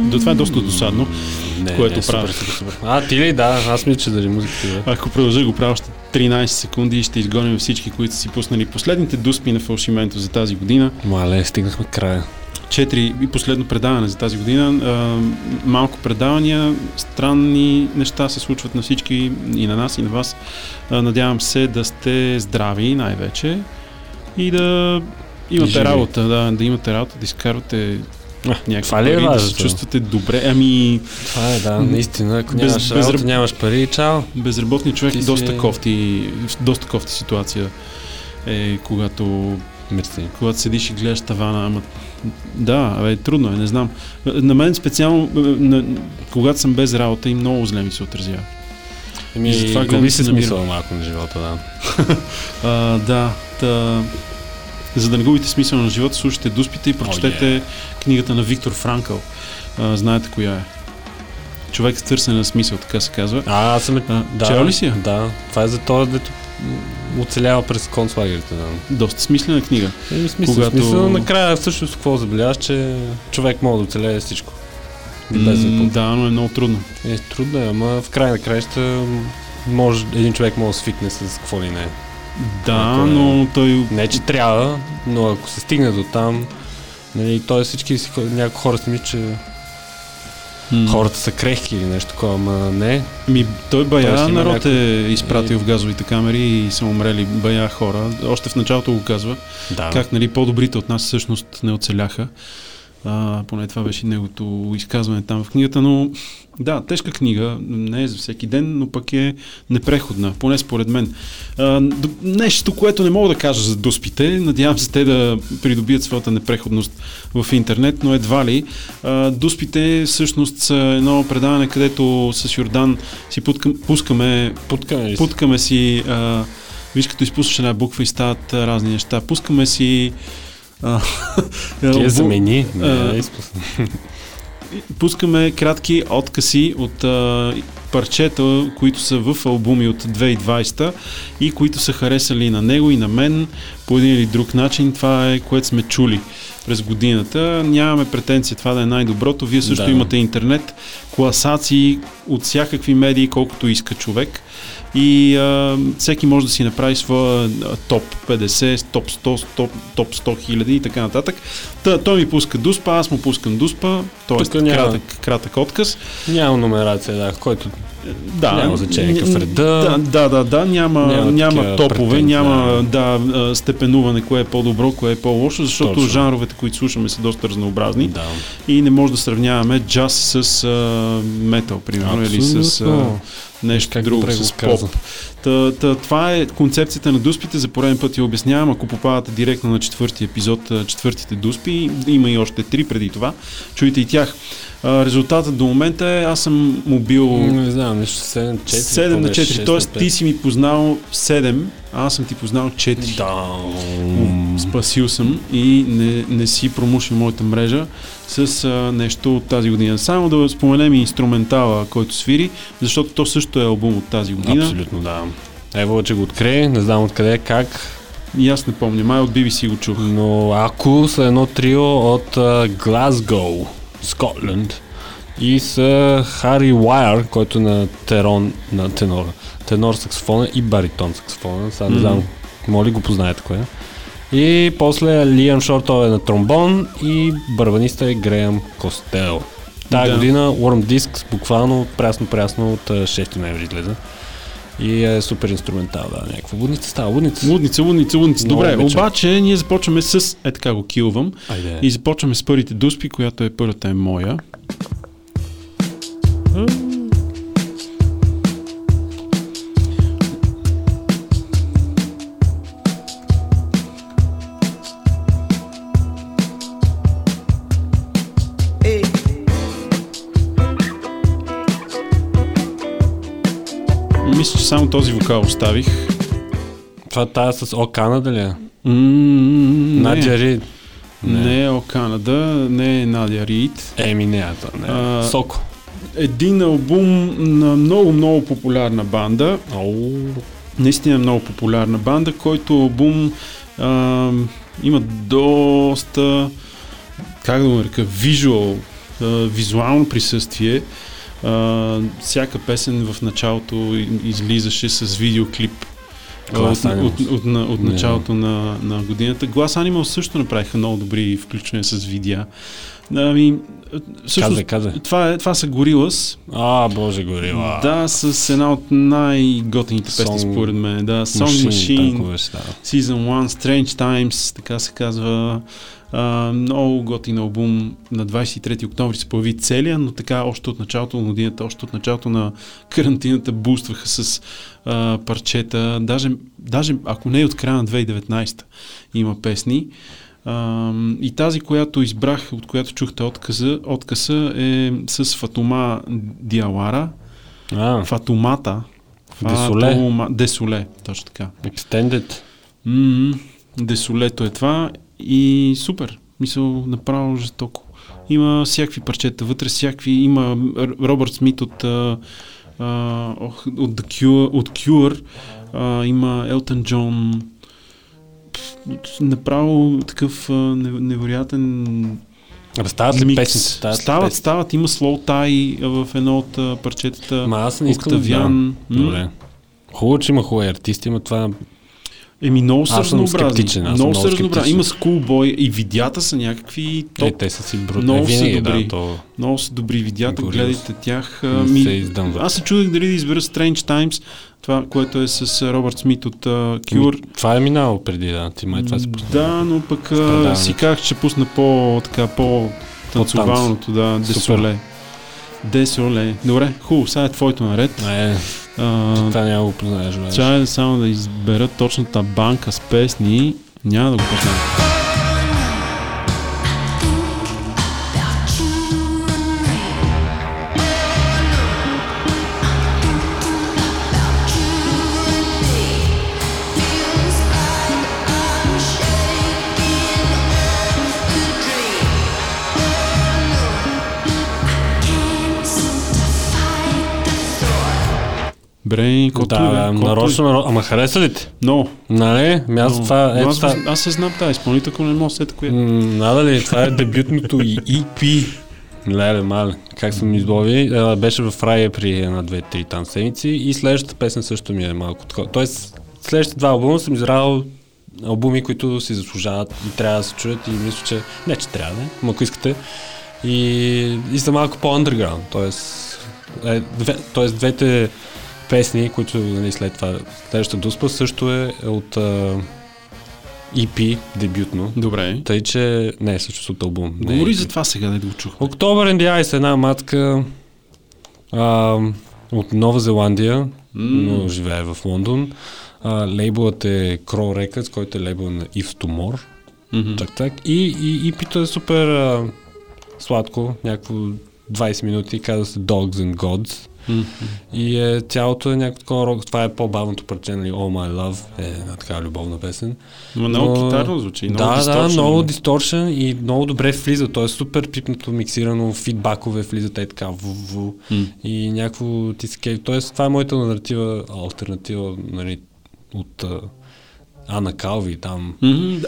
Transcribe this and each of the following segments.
До това е доста досадно, което правя. А, ти ли? Да, аз мисля, че държи музиката. Ако продължа го правя още 13 секунди и ще изгоним всички, които са си пуснали последните дуспи на фалшименто за тази година. Мале, стигнахме края. Четири и последно предаване за тази година. А, малко предавания, странни неща се случват на всички и на нас и на вас. А, надявам се да сте здрави най-вече и да имате живи. работа, да, да имате работа, да изкарвате някакви това е пари, да се чувствате добре. Ами, Това е, да, наистина. Ако Без- нямаш работа, нямаш пари, чао. безработният човек Ти е си- доста кофти, доста кофти ситуация е когато Мерси. когато седиш и гледаш тавана, ама да, бе, трудно е, не знам. На мен специално, е, на, когато съм без работа и много зле ми се отразява. Еми, И затова губи се смисъл малко на живота, да. А, да, та, за да не губите смисъл на живота, слушайте Дуспите и прочетете книгата на Виктор Франкъл. А, знаете коя е? Човек с търсене на смисъл, така се казва. А, аз съм... е- А, да, чел ли си я? Да, това е за този, дето оцелява през концлагерите. Да. Доста смислена книга. Еми, смисъл, Когато- смисъл, накрая всъщност какво забеляваш, че човек може да оцелее всичко. Без М, да но е много трудно. Е, трудно е, ама в край на краища може, един човек може да свикне с какво ли не. Да, Ако е- но той Не, че трябва, но ако се стигне до там, нали, т.е. всички някои хора си мислят, че м, хората са крехки или нещо такова, ама не. Ми, той бая Той има народ някой- е изпратил в газовите камери и са умрели бая хора. Още в началото го казва. Да. Как нали, по-добрите от нас всъщност не оцеляха. А, поне това беше неговото изказване там в книгата, но да, тежка книга, не е за всеки ден, но пък е непреходна, поне според мен. А, нещо, което не мога да кажа за дуспите, надявам се те да придобият своята непреходност в интернет, но едва ли. А, дуспите всъщност са едно предаване, където с Йордан си путкам, пускаме Путкаме? Путкаме си, а, виж като изпускаш една буква и стават разни неща. Пускаме си... Ти я замени. Не, пускаме кратки откъси от а, парчета, които са в албуми от 2020 и които са харесали на него и на мен по един или друг начин. Това е което сме чули през годината. Нямаме претенция това да е най-доброто. Вие също Да. имате интернет, класации от всякакви медии, колкото иска човек. И а, всеки може да си направи своя топ 50, топ 100, топ, топ 100 хиляди и така нататък. Та, той ми пуска дуспа, аз му пускам дуспа, т.е. Кратък, кратък отказ. Няма номерация, да, който Да, Няма значение какъв н- реда. Да, да, да, да няма, няма, Няма топове, претенции, няма да, степенуване кое е по-добро, кое е по-лошо, защото Точно. жанровете, които слушаме са доста разнообразни да. и не може да сравняваме джаз с а, метал, примерно, или с а, Абсолютно. Нещо Как друго, с поп. Та, та, това е концепцията на дуспите, за пореден път я обяснявам. Ако попадате директно на четвърти епизод, четвъртите дуспи, има и още три преди това, чуйте и тях. А, резултатът до момента е, аз съм му бил Не знам, нещо 7 4. 7 на 4, т.е. ти си ми познал 7, а аз съм ти познал 4. Да. Спасил съм и не, не си промушил моята мрежа с а, нещо от тази година. Само да споменем и инструментала, който свири, защото то също е албум от тази година. Абсолютно, да. Ево, че го открие, не знам откъде, как, И аз не помня, май от BBC го чух. но Аку са едно трио от Глазго, Скотланд. И са Хари Уайер, който е на терон, на тенора. Тенор саксофона и баритон саксофона. Сега не знам, моли го познаете кое. е. И после Лиам Шорто е на тромбон и барабаниста е Греъм Костел. Тая Да. година Worm Disc буквално прясно-прясно от а, 6 ноември излезе. И е супер инструментал, да, някаква лудница става, лудница. Лудница, лудница, лудница. Добре, обичам. обаче ние започваме с, е така го килвам, Айде. и започваме с първите дуспи, която е първата е моя. Мисля, само този вокал оставих. Това тая с О Канада ли е? Надя Рид. не е О Канада, не е Надя Рид. Еми не, то не. А, Соко. един албум на много, много популярна банда. Оу, Наистина много популярна банда, който албум а, има доста, как да го нарека, визуал, визуално присъствие. А, всяка песен в началото излизаше с видеоклип от, от, от, от началото на, на годината. Glass Animals също направиха много добри включвания с видеа. Ами, всъщност, казвай, казвай. това, е, това са Gorillaz. А, боже горила. Да, с една от най-готините песни Song според мен. Да, Song Machine, Machine. Season 1, Strange Times, така се казва. А, много готин албум. На 23 октомври се появи целия, но така още от началото на годината, още от началото на карантината бустваха с а, парчета. Даже, даже ако не е от края на 2019 има песни. А, и тази, която избрах, от която чухте отказа, отказа е с Фатума Диалара. А, Фатумата. Десоле. Фатума- Десоле, точно така. Extended. Десолето е това и супер. Мисъл, направо жестоко. Има всякакви парчета вътре, всякакви. Има Робърт Смит от, а, а, от, The Cure, от Cure. А, има Елтън Джон. Направо такъв а, не- невероятен Разстават ли микс. песните? Стават, стават, песни? стават. Има Slow Tie в едно от а, парчетата. Ма аз не искам да Октавиан. Добре. Хубаво, че има хубави артисти, но това Еми, много са разнообразни. много са разнообразни. Има Schoolboy и видеята са някакви топ. е, те са си брутни. много Е, са добри. Да, то... Много са добри видеята, Gorillaz. гледайте тях. Ми, се аз се чудех дали да избера Strange Times, това, което е с Робърт Смит от а, Cure. Ми, Това е минало преди, да. Ти май това си. Да, но пък а, си казах, че пусна по, така, по танцовалното, да. Десоле. Десоле. Добре, хубаво, сега е твоето наред. Е, А, това няма го познаеш. Чай само да избера точната банка с песни. Няма да го познаем. Бре, Да, да, нарочно, нарочно. Ама хареса ли ти? Но, Нали? Ми аз но, това, е аз, това. аз се знам тази изпълнителка, но не мога сета коя. М, Надали, това е дебютното и EP. Леле, мале, как съм излови. А, Беше в Рая при една, две, три там седмици и следващата песен също ми е малко такова. Тоест, следващите два албума съм избрал албуми, които си заслужават и трябва да се чуят и мисля, че не, че трябва, не, но ако искате. И, и са малко по-underground, тоест, е, две, тоест двете песни, които нали, след това следващата дуспа също е от а, EP, дебютно. Добре. Тъй, че не е също от албум. Не Говори е. за това сега, да го чух. Октобър Ice е една матка а, от Нова Зеландия, но живее в Лондон. А, лейблът е Crow Records, който е лейбъл на If Tomorrow. Мгм. Так, так. И, и, и пита е супер а, сладко, някакво 20 минути, казва се Dogs and Gods. И е, цялото е някакво такова рок. Това е по-бавното парче, нали, All My Love е една така любовна песен. Но много Но- китарно звучи. Много да, да, distortion. много дисторшен и много добре влиза. То е супер пипнато, миксирано, фидбакове влизат е така в, в, М. и някакво ти се. Тоест, това е моята нарратива, альтернатива нали, от Ана Калви там.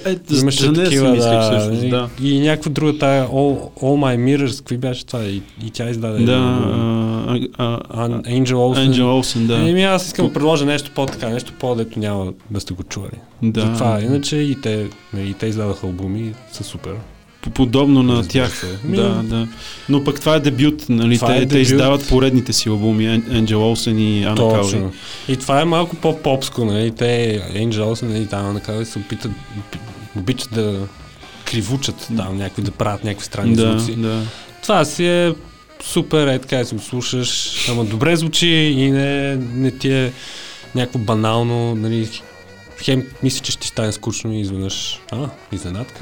Е, за- Имаше за си такива, да, всъщност, и, да. и някаква друга тая All, All My Mirrors, какви беше това? И, и тя издаде. Да, Ан- Angel Olsen. Angel Olsen, да. Еми аз искам да предложа нещо по-така, нещо по-дето няма да сте го чували. Да. Затова, иначе и те, нали, и те издадаха албуми и са супер. По- Подобно на Разбира тях. се. Ми- Да, да. Но пък това е дебют, нали? Това Те, е те дебют. издават поредните си албуми, Angel Olsen и Калви. Точно. И това е малко по-попско, нали? Те, Angels, нали, там, накава се опитат, обичат да кривучат там, някакви да правят някакви странни Да, звуци. да. Това си е супер, е така си го слушаш, ама добре звучи и не, не ти е някакво банално, нали, хем мисля, че ще ти стане скучно и изведнъж, а, изненадка.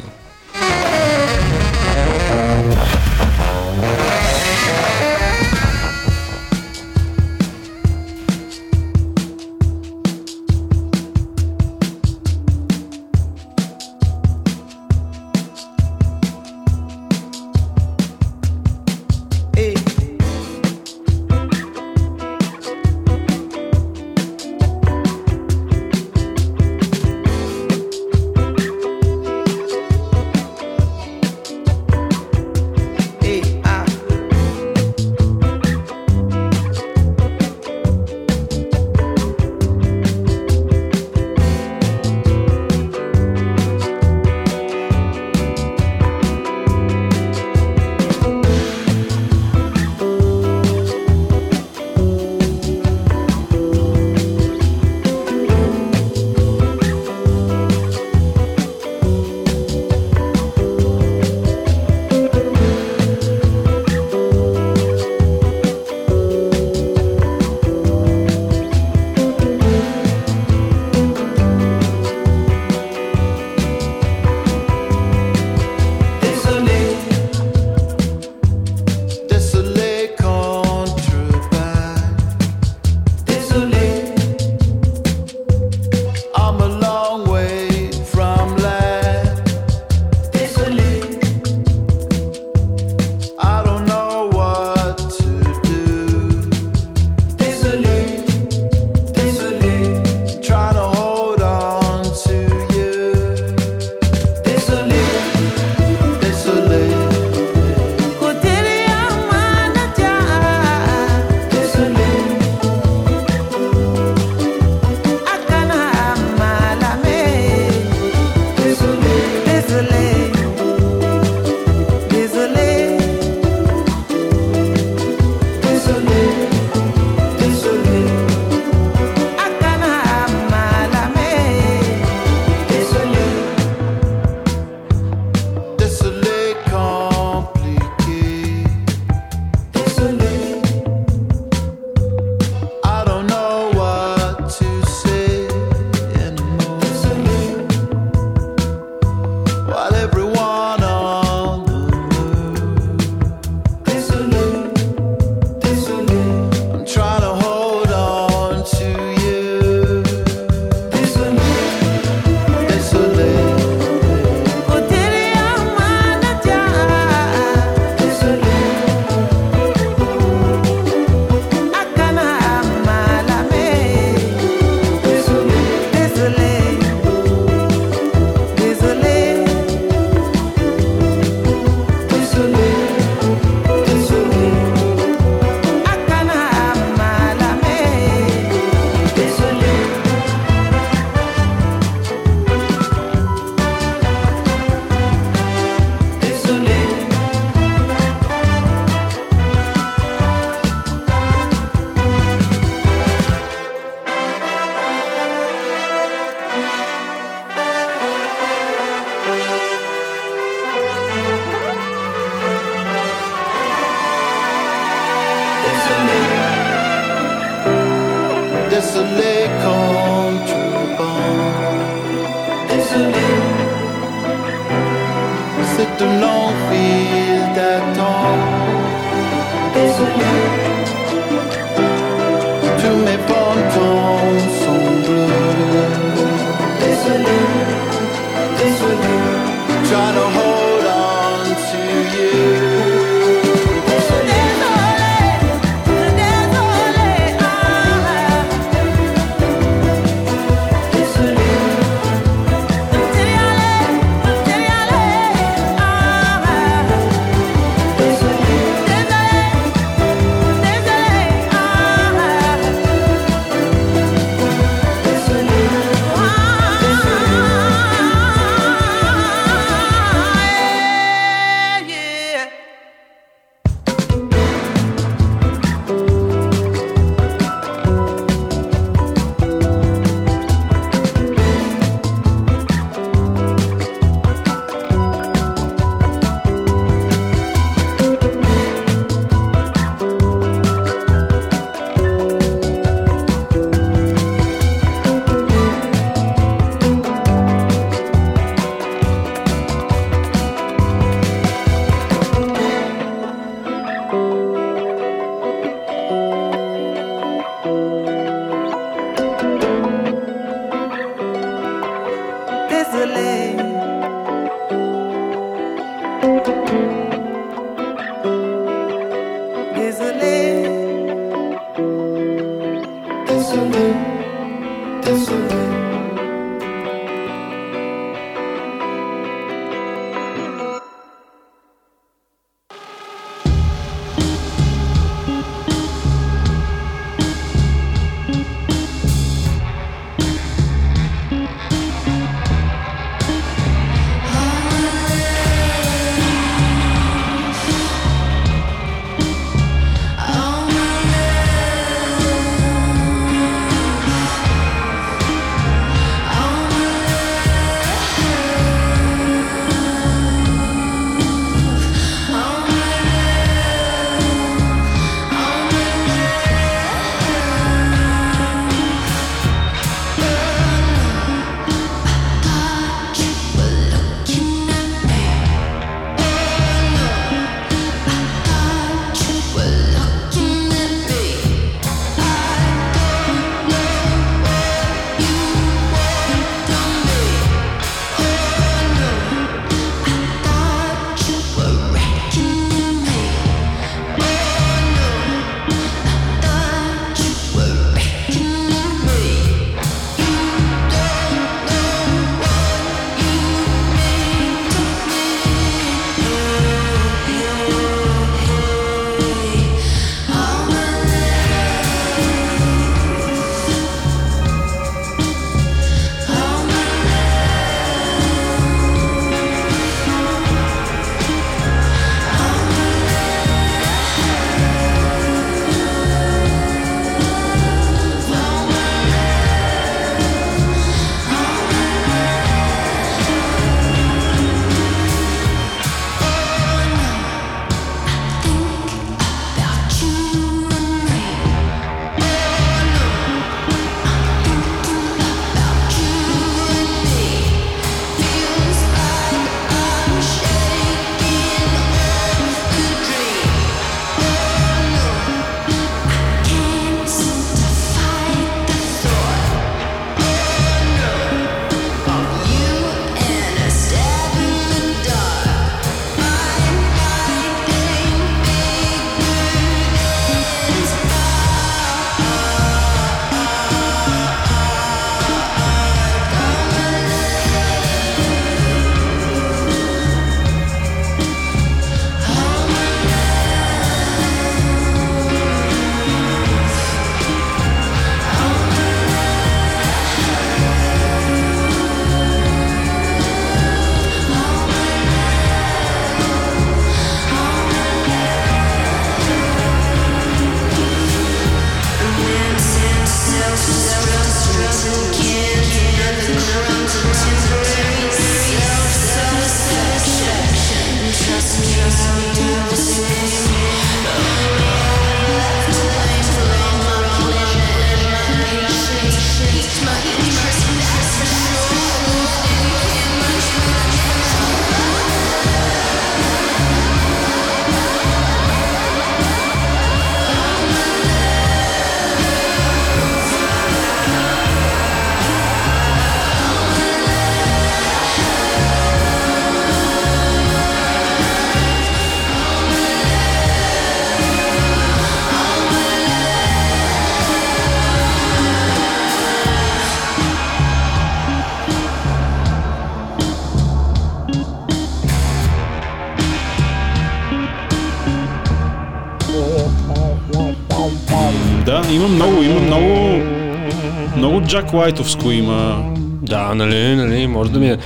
Джак Лайтовско има. Да, нали, нали, може да ми е.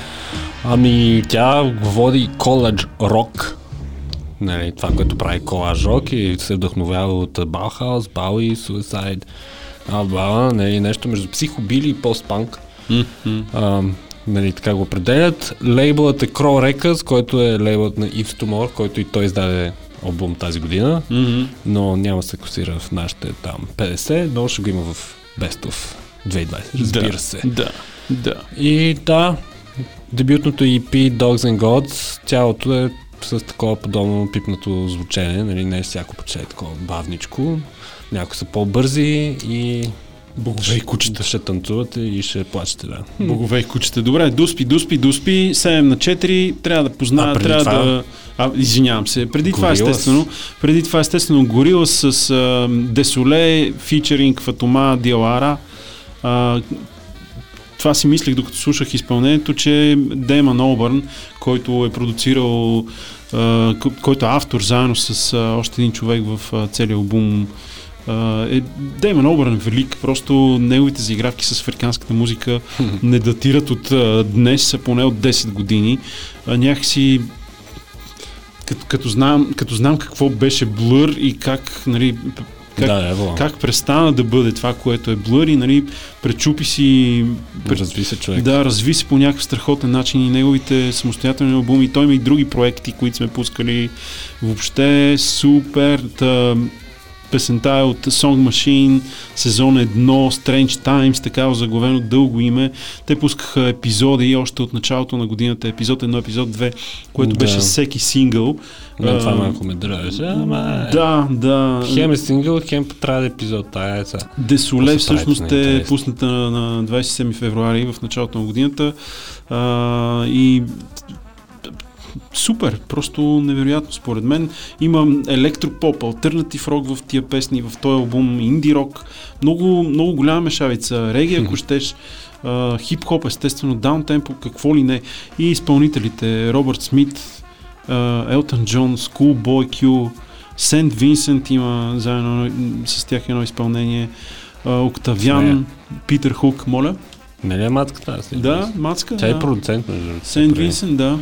Ами, тя води коледж рок. Нали, това, което прави коледж рок и се вдъхновява от Баухаус, Бауи, Suicide, Албала, нали, нещо между психобили и постпанк. А, нали, така го определят. Лейблът е Crow Records, който е лейблът на Yves Tumor, който и той издаде албум тази година, Мгм. но няма да се класира в нашите там 50, но ще го има в Best of 2020, разбира да, се. Да, да. И да, дебютното EP Dogs and Gods, цялото е с такова подобно пипнато звучене, нали, не е всяко поче е такова бавничко. Някои са по-бързи и Богове и кучета. ще танцувате и ще плачете, да. Богове и кучета. Добре, дуспи, дуспи, дуспи, 7 на 4, трябва да позная, А, преди трябва това? да... А, извинявам се, преди това Gorillaz. естествено, преди това естествено Горила с а, Десоле, фичеринг Фатома Диалара. А, това си мислех докато слушах изпълнението, че Демон Олбърн, който е продуцирал, а, който е автор заедно с а, още един човек в а, целия албум, е, Демон Олбърн е велик, просто неговите заигравки с африканската музика не датират от днес, а поне от 10 години. Някакси като, като, знам, като знам какво беше Blur и как, нали, как, да, ево. как престана да бъде това, което е Blur и нали, пречупи си пре- Разви се човек. да, разви се по някакъв страхотен начин и неговите самостоятелни албуми. Той има и други проекти, които сме пускали. Въобще е супер. Та, песента е от Song Machine, сезон 1, Strange Times, такава заглавено дълго име. Те пускаха епизоди още от началото на годината, епизод 1, епизод 2, което Да. беше всеки сингъл. Мен това малко ме дръже, ама... Да, да. Хем е сингъл, хем трябва да е епизод. Тая е. Десоле всъщност е пусната на, на 27 февруари в началото на годината а, и супер, просто невероятно според мен. Има електропоп, альтернатив рок в тия песни, в този албум, инди рок, много, много голяма мешавица, реги, ако щеш, хип-хоп, естествено, даунтемпо, какво ли не. И изпълнителите, Робърт Смит, Елтън Джон, Schoolboy Q, Сент Винсент има заедно с тях едно изпълнение, Октавиан, Питър Хук, моля. Нали е не Да. Мацка. Тя е да. продуцент, между другото. Сент. Винсент, да.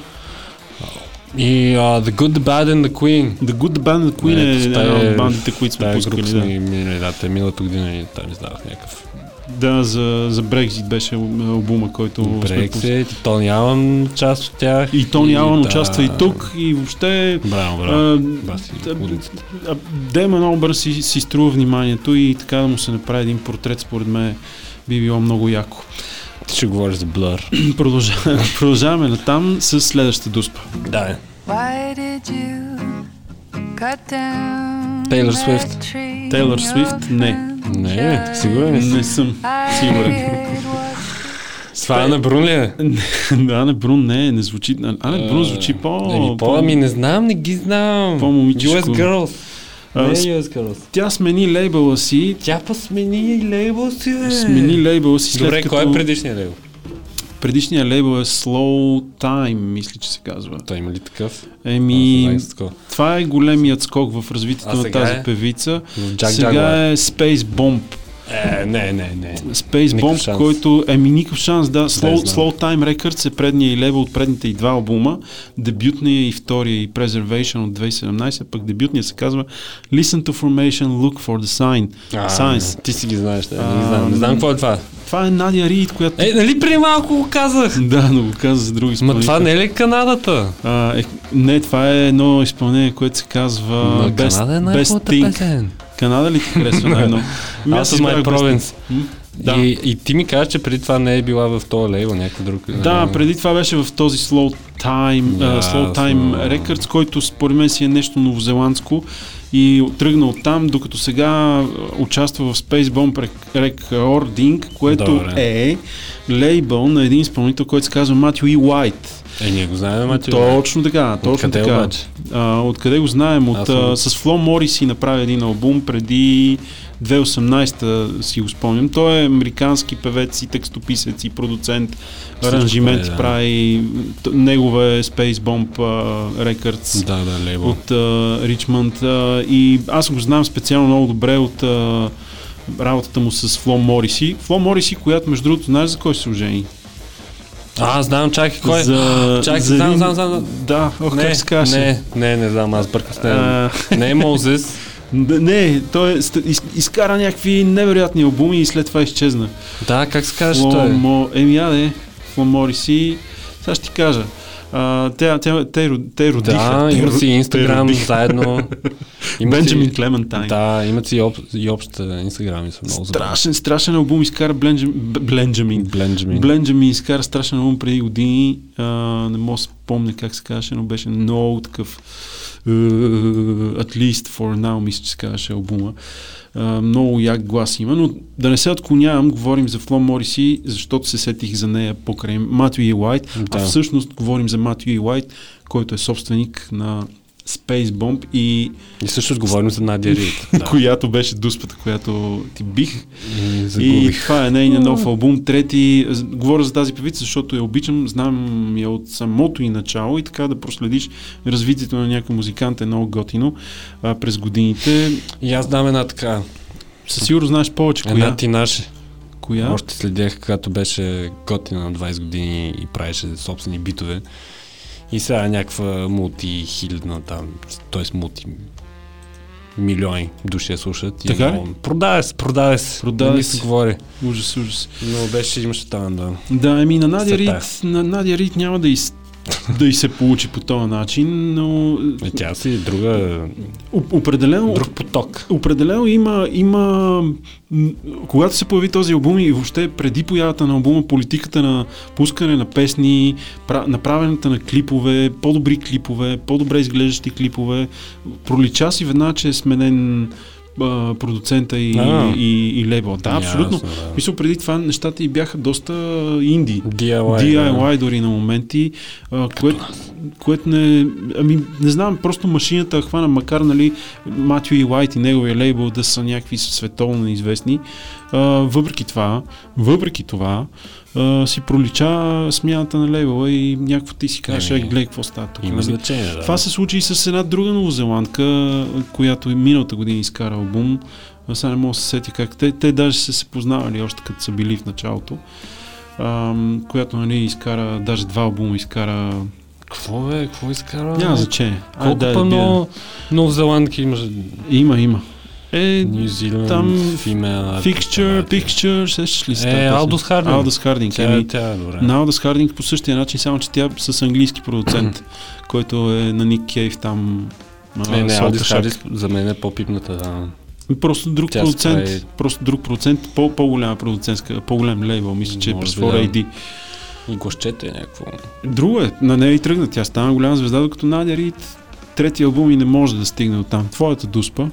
И uh, The Good, The Bad and The Queen. The Good, The Band, The Queen Не, е една от бандите, които сме група пускали. Да. минали, да, те миналата година и там издавах някакъв да, за, за Brexit беше албума, който. Брексит, и Тони Алън част от тях. И Тони Алън да. участва и тук, и въобще Браво, браво. Демон Олбър си, си струва вниманието и така да му се направи един портрет, според мен би било много яко. Ти ще говориш за Blur. Продължаваме, продължаваме натам с следващата дуспа. Да, е. Why did you Taylor in Swift? your Не. Не, сигурен си? Не съм сигурен. това Ана Брун ли е? Ане Брун не, не звучи. Ане Брун звучи по... Еми, по, ами не знам, не ги знам. по-момичешко. US Girls. А, Не US Girls. Тя смени лейбъла си, Тя па смени и лейбъл си, бе. смени лейбъла си след Добре, като... кой е предишният лейбъл? Предишният лейбъл е Slow Time, мисля, че се казва. Той има ли такъв? Еми, това е големият скок в развитието на тази е? певица. Jack Сега Jaguar. е Space Bomb. Е, не, не, не. Space Bomb, шанс. който еми никакъв шанс, да. Slow. Slow Time Records е предния и лейбъл от предните и два албума. Дебютния и втория и Preservation от 2017, пък дебютния се казва Listen to Formation, Look for the Sign. А, Science. Ти си ги знаеш, да, не ги знам. Не знам какво е това. Това е Надя Рид, която... Е, нали преди малко го казах? Да, но го каза за други Ма изпълнители. това не е ли Канадата? А, е, не, това е едно изпълнение, което се казва Ма Best, Канада е Best Thing. песен. Канада ли ти харесва най-много? Аз съм избрах My Best Thing. Province. М? Да. И, и ти ми кажеш, че преди това не е била в този лейбъл, някакъв друг. Да, преди това беше в този Slow Time, uh, Slow Time Ясно. Records, който според мен си е нещо новозеландско и тръгна от там, докато сега участва в Space Bomb Rec- Recording, което Добре. е лейбъл на един изпълнител, който се казва Матю И Уайт. Е, ние го знаем, Матю. Точно така, точно Откъде така. обаче? А, откъде го знаем? От, а, с Фло Мориси направи един албум преди 2018 си го спомням. Той е американски певец и текстописец и продуцент. Всичко Аранжименти е, да. прави. Негова е Space Bomb а, Records Да, да, лейбъл. от а, Ричмонд. А, и аз го знам специално много добре от а, работата му с Фло Мориси. Фло Мориси, която между другото, знаеш за кой се ожени? А, знам, чакай, кой? За, Чакай, за знам, един- знам, знам. Да, ох, не, как се казваше? не, не, не знам, аз бъркам с него. Не е Мозес. не, той е, из, изкара някакви невероятни албуми и след това изчезна. Да, как се казваш той? еми, яде, Фло Мориси, сега ще ти кажа. А, те, те, те, ро- те родиха. Да, имат си Инстаграм заедно. Имат Бенджамин си, Клементайн. да, имат си и, об, и общ Инстаграм и са много. Страшен, страшен албум изкара Бленджамин. Бленджамин. Бленджамин. Бленджамин изкара страшен албум преди години. А, не мога да спомня как се казваше, но беше много такъв. Uh, at least for now, мисля, че се казваше албума. Uh, много як глас има, но да не се отклонявам, говорим за Фло Мориси, защото се сетих за нея покрай Матю и Уайт, а Да. всъщност говорим за Матю и Уайт, който е собственик на Space Bomb и И също говорим за Надя Рид. Да. която беше дуспата, която ти бих. И И това е нейният нов албум, трети. Говоря за тази певица, защото я обичам, знам я от самото и начало и така да проследиш развитието на някой музикант е много готино а, през годините. И аз дам една така. Със сигурно знаеш повече Една коя. ти наша. коя? Още следях, когато беше готина на 20 години и правеше собствени битове. И сега някаква мултихилядна там, т.е. мулти милиони души я слушат. И Така много- Продаде се, продаде се. Продаде не се. говори. Ужас, ужас. Но беше, имаше там, да. Да, еми на Надя. Рид, на Надя Рид няма да, из, да и се получи по този начин, но Е, тя си друга, о- определено друг поток. Определено има, има когато се появи този албум и въобще преди появата на албума, политиката на пускане на песни, пра- направенето на клипове, по-добри клипове, по-добре изглеждащи клипове, пролича си веднага, че е сменен а, продуцента и, А. и, и лейбъл. Да, абсолютно. Ясно, да. Мисля, преди това нещата и бяха доста инди. DIY. DIY дори на моменти, а, което, което не... Ами, не знам, просто машината хвана, макар, нали, Матю и Уайт и неговия лейбъл да са някакви световно известни. А, въпреки това, въпреки това, а, си пролича смяната на лейбъла и някакво ти си кажеш, Еми, е, гледай какво става тук. Има нали? значение, да. Това се случи и с една друга новозеландка, която миналата година изкара албум. А Сега не мога да се сетя как. Те, те даже са се познавали още като са били в началото. Ам, която нали, изкара, даже два албума изкара. Какво бе? Какво изкара? Няма значение. Колко да па бия. много новозеландки имаше? Има, има. Е, Нью Зиланд, там Female Fixture, Picture, сещаш ли се? Е? Алдус Хардинг. Алдус Хардинг. Тя, Еми, тя е добре. на Алдус Хардинг по същия начин, само че тя с английски продуцент, който е на Ник Кейв там. а, Не, Shack. Хардис за мен е по-пипната. Да. Просто друг Тя продуцент, прави- просто друг продуцент, по, по-голяма продуцентска, по-голям лейбъл, мисля, че е през би, да. 4AD. И гласчете е някакво. Друго е, на нея и тръгна, тя стана голяма звезда, докато Надя Рид трети албум и не може да стигне от там. Твоята дуспа.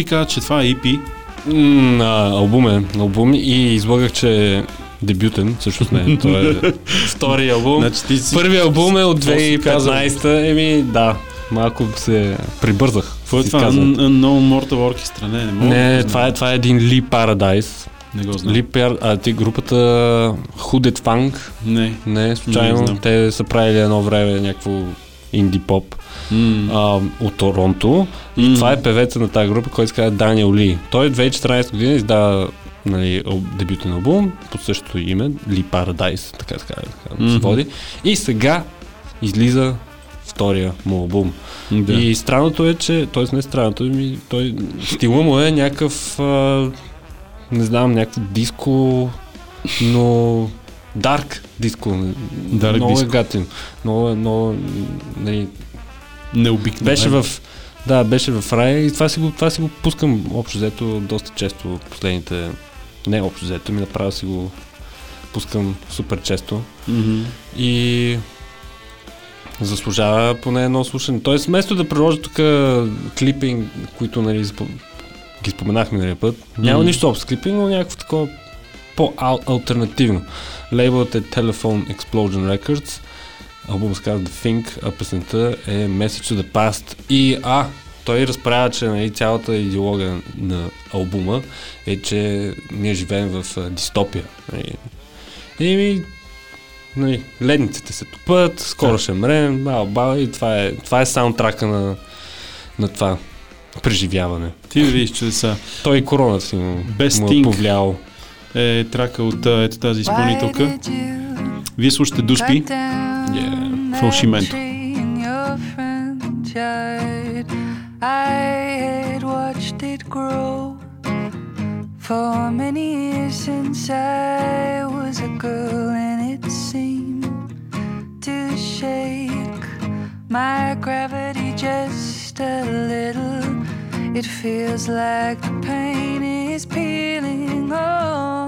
Ти каза, че това е EP. М, а, албум е, албум и излагах, че е дебютен, всъщност не, той е втори албум. Значи ти си... Първият албум е от Какво си казал? 2015-та, еми да, малко се прибързах. Какво е това? Unknown Mortal Orchestra? Не, не мога. да Не, го това е, това е един Ли Paradise. Не го знам. Ли. А ти групата Hooded Funk, Не. не, случайно, Не те са правили едно време някакво инди поп а, от Торонто. И М. това е певеца на тази група, който се казва Даниел Ли. Той 2014 година издава нали, ал- дебютен албум под същото име, Ли Paradise, така така, така се Мгм. води. И сега излиза втория му албум. Да. И странното е, че, т.е. не странното, ми, той, стила му е някакъв, а, не знам, някакво диско, но дарк диско. Dark много disco. е гатин. Много, е- много, нали, Необикновено. беше в, да, беше в рая и това си го, това си го пускам общо взето доста често последните, не общо взето, ми направо си го пускам супер често. Мгм. И Заслужава поне едно слушане. Тоест, вместо да приложа тук клипинг, които нали, ги споменах миналия път, няма mm. нищо общо с клипинг, но някакво такова по-алтернативно. Лейбълът е Telephone Explosion Records, албум се казва The Think, а песента е Message to the Past. И а, той разправя, че нали, цялата идеология на албума е, че ние живеем в а, дистопия. Нали. И, и нали, ледниците се топът, скоро ще мрем, бал, бал, и това е, това е саундтрака на, на това преживяване. Ти видиш чудеса. Той и короната си му, Без му е повлиял. Е трака от ето тази изпълнителка. Вие слушате Дуспи. Yeah. Фалшименто. I had watched it grow for many years since I was a girl and seem to shake. My gravity just a little. It feels like the pain is peeling off.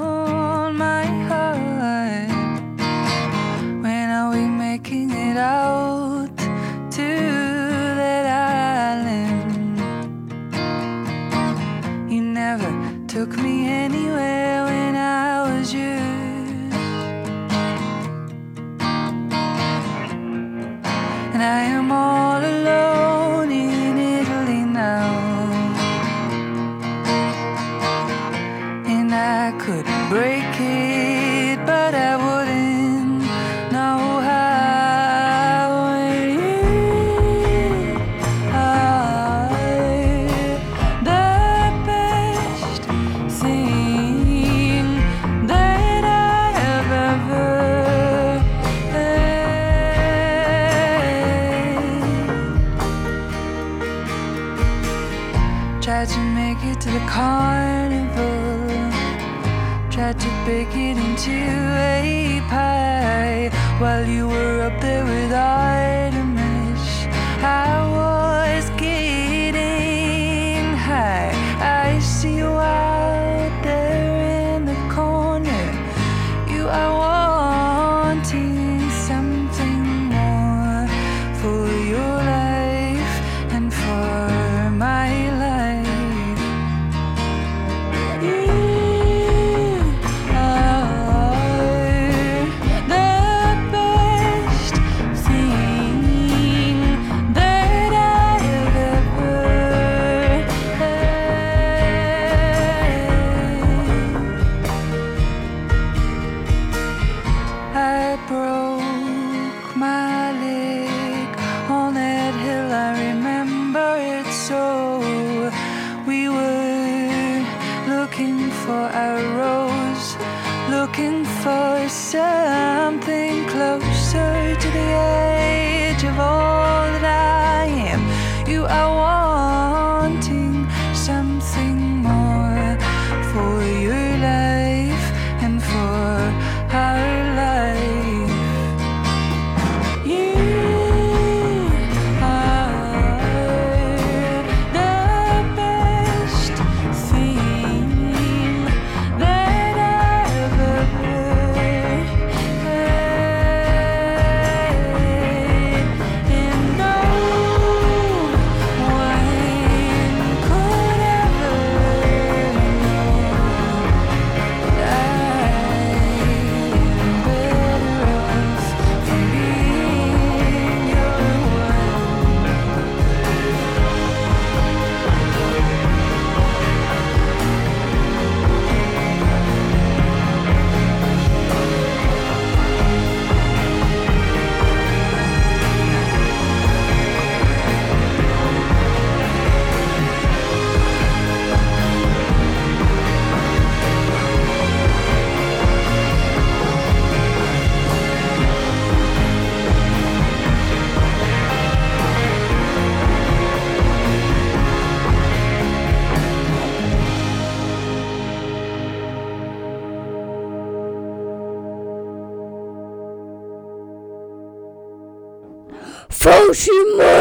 是吗？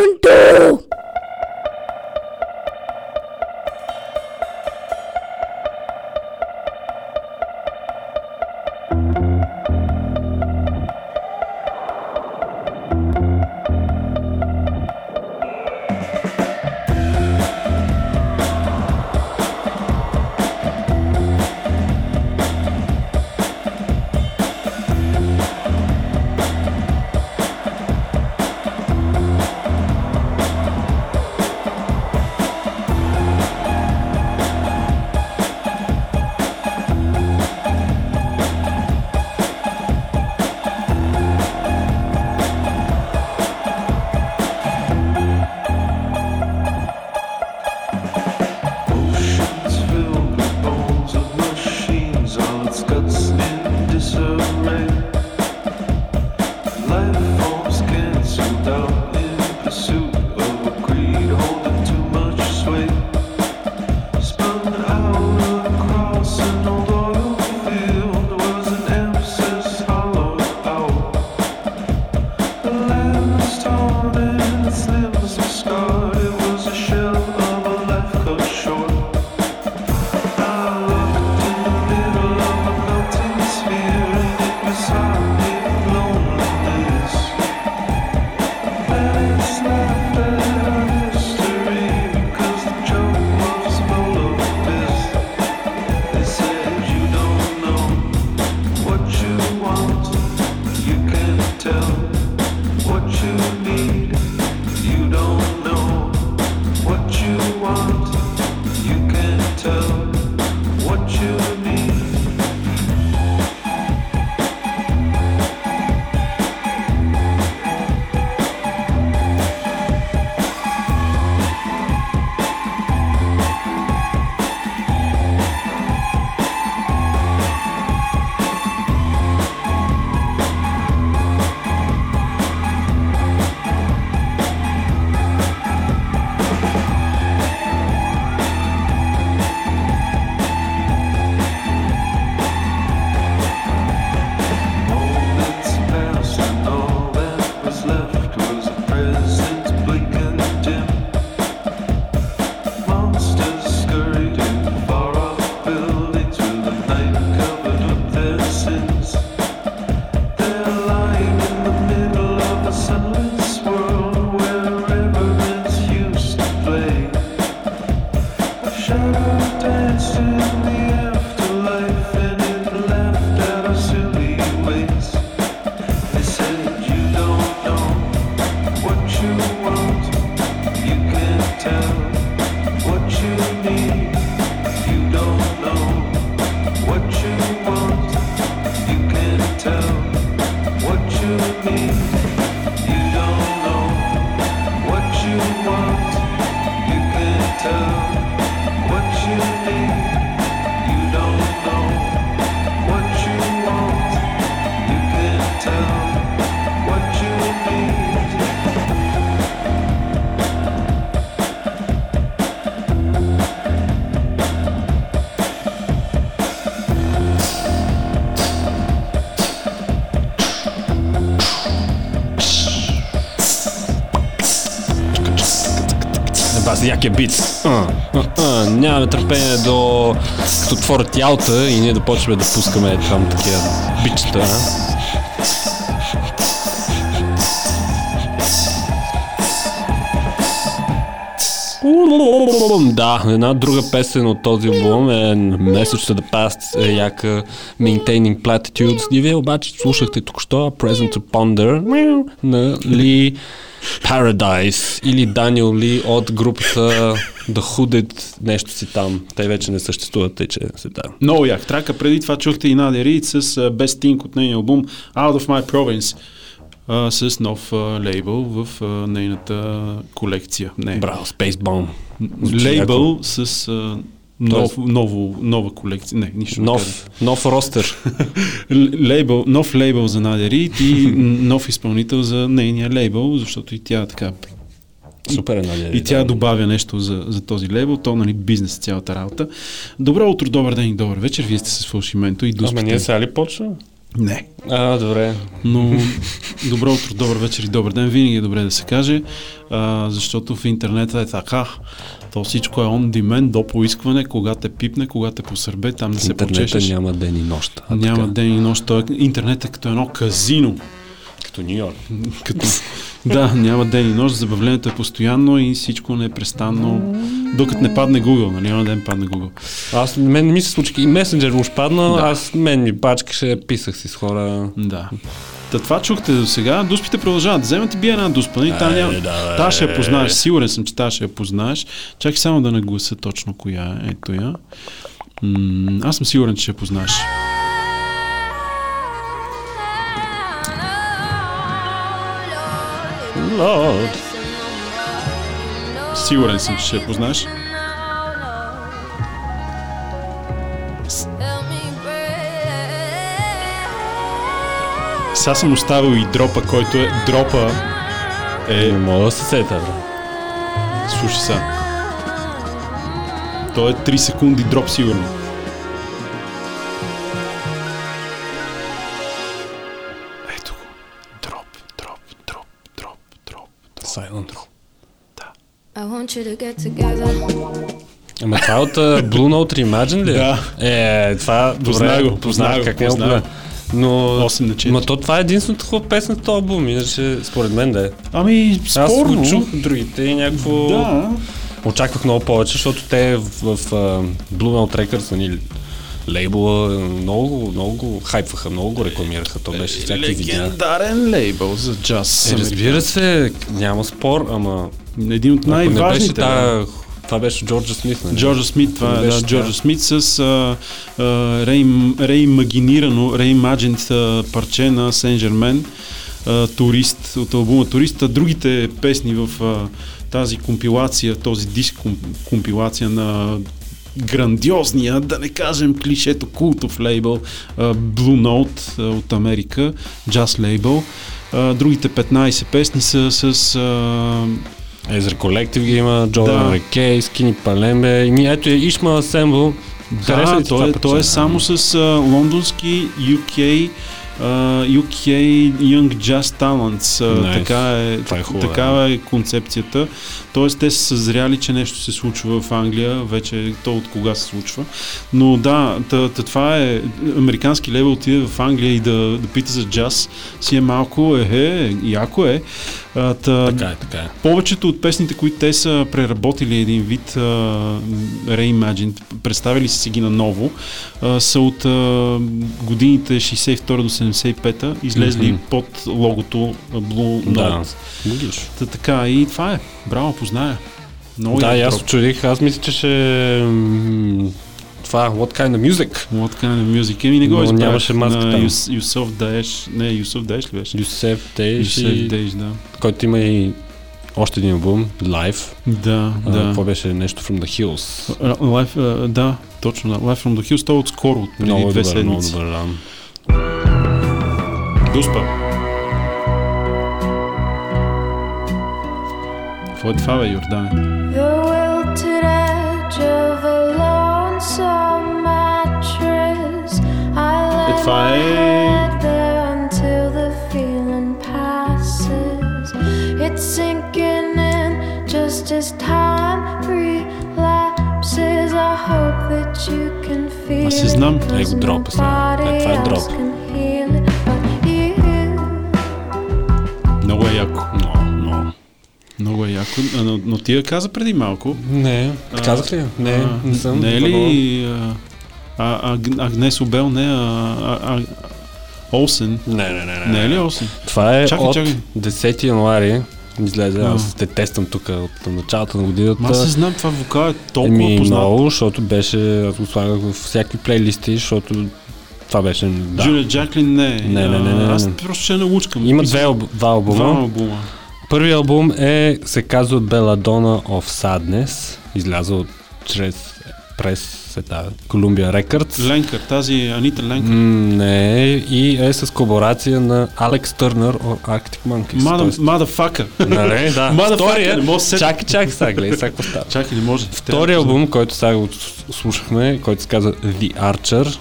А, а, а, нямаме търпение до като отворят ялта и ние да почваме да пускаме там такива бичета. а? Да, една друга песен от този албум е Message to the Past, е яка Maintaining Platitudes. И вие обаче слушахте тук що Present to Ponder на Ли Paradise или Даниел Ли от групата The Hooded, нещо си там. Те вече не съществуват, тъй че се да. Много як трака. Преди това чухте и Надя Рид с uh, Best Thing от нейния албум Out of My Province uh, с нов uh, лейбъл в uh, нейната колекция. Не, Браво, Space Bomb. Лейбъл с uh, нов, ново, нова колекция. Не, нищо не казвам. Нов, нов ростер. Лейбъл, нов лейбъл за Надя Рид и нов изпълнител за нейния лейбъл, защото и тя така Супер е, нали? и тя добавя нещо за, за този лейбъл, то нали бизнес цялата работа. Добро утро, добър ден и добър вечер, вие сте с фалшименто и Ама дуспите. ние сега ли почва? Не. А, добре. Но добро утро, добър вечер и добър ден винаги е добре да се каже, а, защото в интернета е така. То всичко е on demand, до поискване, кога те пипне, кога те посърбе, там да се почешеш. няма ден и нощ. А Няма така, ден и нощ. Той, е- интернет е като едно казино. Като Нью Йорк. Като, да, няма ден и нощ, забавлението е постоянно и всичко непрестанно, докато не падне Google, нали, на ден падне Google. Аз, мен не ми се случи. И месенджер уж падна, Да. аз мен ми пачкаше, писах си с хора. Да. Та това чухте до сега. Дуспите продължават. Взема ти бие една дуспа. Нали? Та, няма... Е, да, та ще я е. познаеш. Сигурен съм, че та ще я познаеш. Чакай само да нагласа точно коя е. Ето я. М- аз съм сигурен, че ще я познаеш. Лорд. Сигурен съм, че ще я познаеш. Сега съм оставил и дропа, който е... Дропа Не е... мога да се сета, бе. Слушай сега. То е 3 секунди дроп сигурно. Ето го. Дроп, дроп, дроп, дроп, дроп, дроп. Silent. I want you to get together. Ама това е от uh, Blue Note Reimagine ли? е? Да. Е, това Познай го, познай го, как не познай го. Но, 8 на 4. ма то това е единствената хубава песен в този албум, иначе според мен да е. Ами, Аз спорно. го чух другите и някакво... Да. Очаквах много повече, защото те в, в, в uh, Blue Note Records, нали, лейбла, много, много го хайпваха, много го рекламираха. То беше всякакви видеа. Легендарен лейбъл за джаз. Е, разбира се, няма спор, ама Един от ако не беше най-важните. Това беше Джорджа Смит, нали? Джорджа Смит, това е, да. Джорджа Смит с а, а, реим, реимагинирано, реимаджент парче на Сен Жермен, турист, от албума Турист. А другите песни в а, тази компилация, този диск ком, компилация на грандиозния, да не кажем клишето, култов лейбъл Blue Note от Америка, джаз лейбъл. Другите 15 песни са с Езер Колектив ги има, Джордан Да. Рекей, Скини Палембе. Ето е Ишма Асембл. Да, той е, той е само с а, лондонски UK, а, UK Young Jazz Talents. А, Nice. Така, е, Това е хубаво, такава е концепцията. Тоест те са съзряли, че нещо се случва в Англия, вече то от кога се случва. Но да, та, та, това е американски левел отиде в Англия и да, да пита за джаз, си е малко, ехе, яко е. А, та, Така е, така е. повечето от песните, които те са преработили един вид uh, Reimagined, представили са си ги наново, uh, са от uh, годините 62 до 75-та, излезли Мгм. под логото а, Blue Да. Note. Логиш. Та, така, и това е. Браво, позная. Много Да, аз чудих, аз мисля, че ще... Това, what kind of music? What kind of music? Еми не го избрах. нямаше маска на. Юс, Даеш. Не, Юсоф Даеш ли беше? Юсеф Тейш, Юсеф и... Даеш, да. който има и още един албум, Live. Да, А, да. какво беше нещо from the Hills? Life, а, да, точно. да. Life from the Hills, то е отскоро, от преди Много две добър, много седмици. добър, да. Дуспа. Какво е това, бе, Йордане? Е, това е... until the feeling passes. It's sinking in just as time relapses. I hope that you can feel Аз си знам. it, Е, го 'cause дропа. Е, това е дроп. Много е яко. Много, много. Много е яко. Но, но ти я каза преди малко. Не, А, казах ли? Не, а, не съм. Не е ли а, а, Аг- Агнес Обел, не, а, а, а, Олсен. Не, не, не, не. Не е ли Олсен? Това е Чакай, от чакай. 10 януари. Излезе, А. аз те тествам тук от началото на годината. Аз се знам, това вокал е толкова Еми, познат. много, защото беше, аз го слагах в всякакви плейлисти, защото това беше, да. Джулия Джаклин не. Не, не, не, не, Аз не. просто ще научкам. Има две, два албума. Два албума. Първият албум е, се казва Belladonna of Sadness, излязъл чрез презета, Columbia Records. Ленкър, тази Анита Ленкър. Не, и е с колаборация на Алекс Търнър от Arctic Monkeys. Мада, Тоест, мадафака. нали, да. Втория, не да сетя. чакай, чакай сега, гледай сега какво става. Чакай, не може. Втория албум, който сега го слушахме, който се казва The Archer,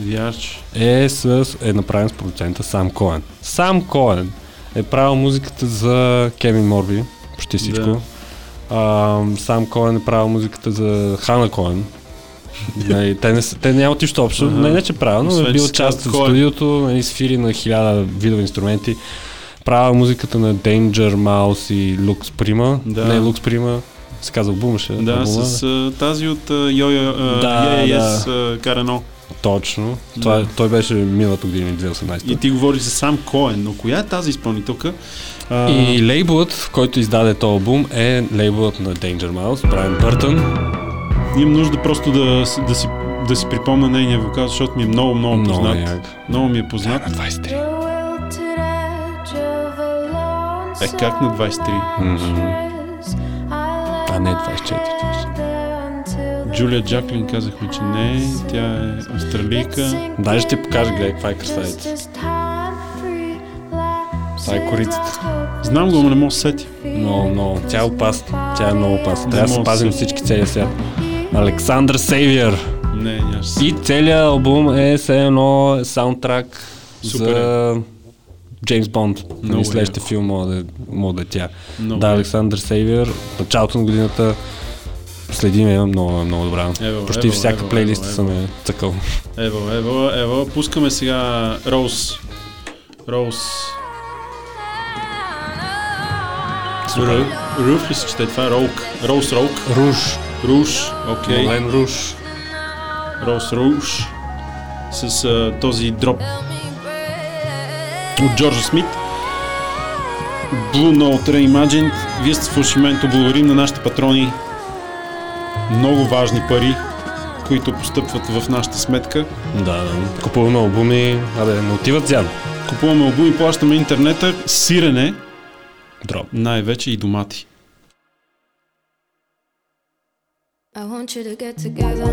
Вярч. е, с, е направен с продуцента Сам Коен. Сам Коен е правил музиката за Кевин Морби, почти всичко. Да. А, Сам Коен е правил музиката за Хана Коен. Нали, те, не, те нямат нищо общо. Ага. Не, не, че правил, но е бил част от студиото, нали, свири на хиляда видове инструменти. Правил музиката на Danger Mouse и Lux Prima. Да. Не, Lux Prima се казва Бумаше. Да, с а, тази от Йо-Йо, Да, Yes, а, Карано. Точно. Това, Да. Той беше миналата година 2018. И ти говориш за сам Коен, но коя е тази изпълнителка? А, И лейблът, който издаде този албум е лейблът на Danger Mouse, Брайан Бъртън. Имам нужда просто да, да, си, да си припомня нейния вокал, защото ми е много, много Много познат. як. Много ми е познат. На 23. Wilted edge of a Е, как на 23? lonesome А не 24. Джулия Джаклин казахме, че не. Тя е австралийка. Дай ще ти покажа, гледай каква е красавица. Това е корицата. Знам го, но не мога да се сетя. Много, много. Тя е опасна. Тя е много опасна. Трябва да се пазим всички целия свят. Александър Сейвиер. Не, нямаше. се. И целият албум е все едно саундтрак Супер за Джеймс Бонд. Много Нали, следващия филм мога да, мога да е тя. Много да. Александър Сейвиер. Началото на годината следим я много, много добра. Ево, Почти ево, всяка ево, плейлиста ево, съм е цъкал. Ево, ево, ево. Пускаме сега Роуз. Роуз. Ру- Руф ли се чете? Това е Роук. Роуз Роук. Руш. Руш. Окей. Мален Руш. Роуз Руш. С а, този дроп от Джорджа Смит. Blue Note Reimagined. Вие сте с фалшименто. Благодарим на нашите патрони. Много важни пари, които постъпват в нашата сметка. Да, да. Купуваме албуми. Абе, не отиват зян. Купуваме албуми, плащаме интернета, сирене, Дроп. най-вече и домати. I want you to get together.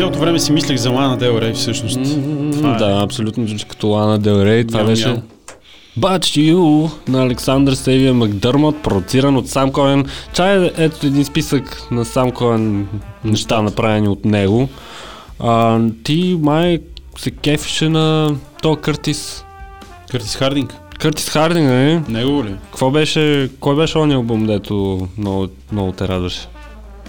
Цялото време си мислех за Лана Дел Рей всъщност. Това е. Да, абсолютно звучи като Лана Дел Рей. Това Мяу, беше мяу. But You на Александър Севия Макдърмот, продуциран от Сам Коен. Чай ето един списък на Сам Коен неща направени от него. А, ти май се кефеше на то Къртис. Къртис Хардинг. Къртис Хардинг, нали? Него ли? Какво беше, кой беше ония албум, дето много, много те радваше?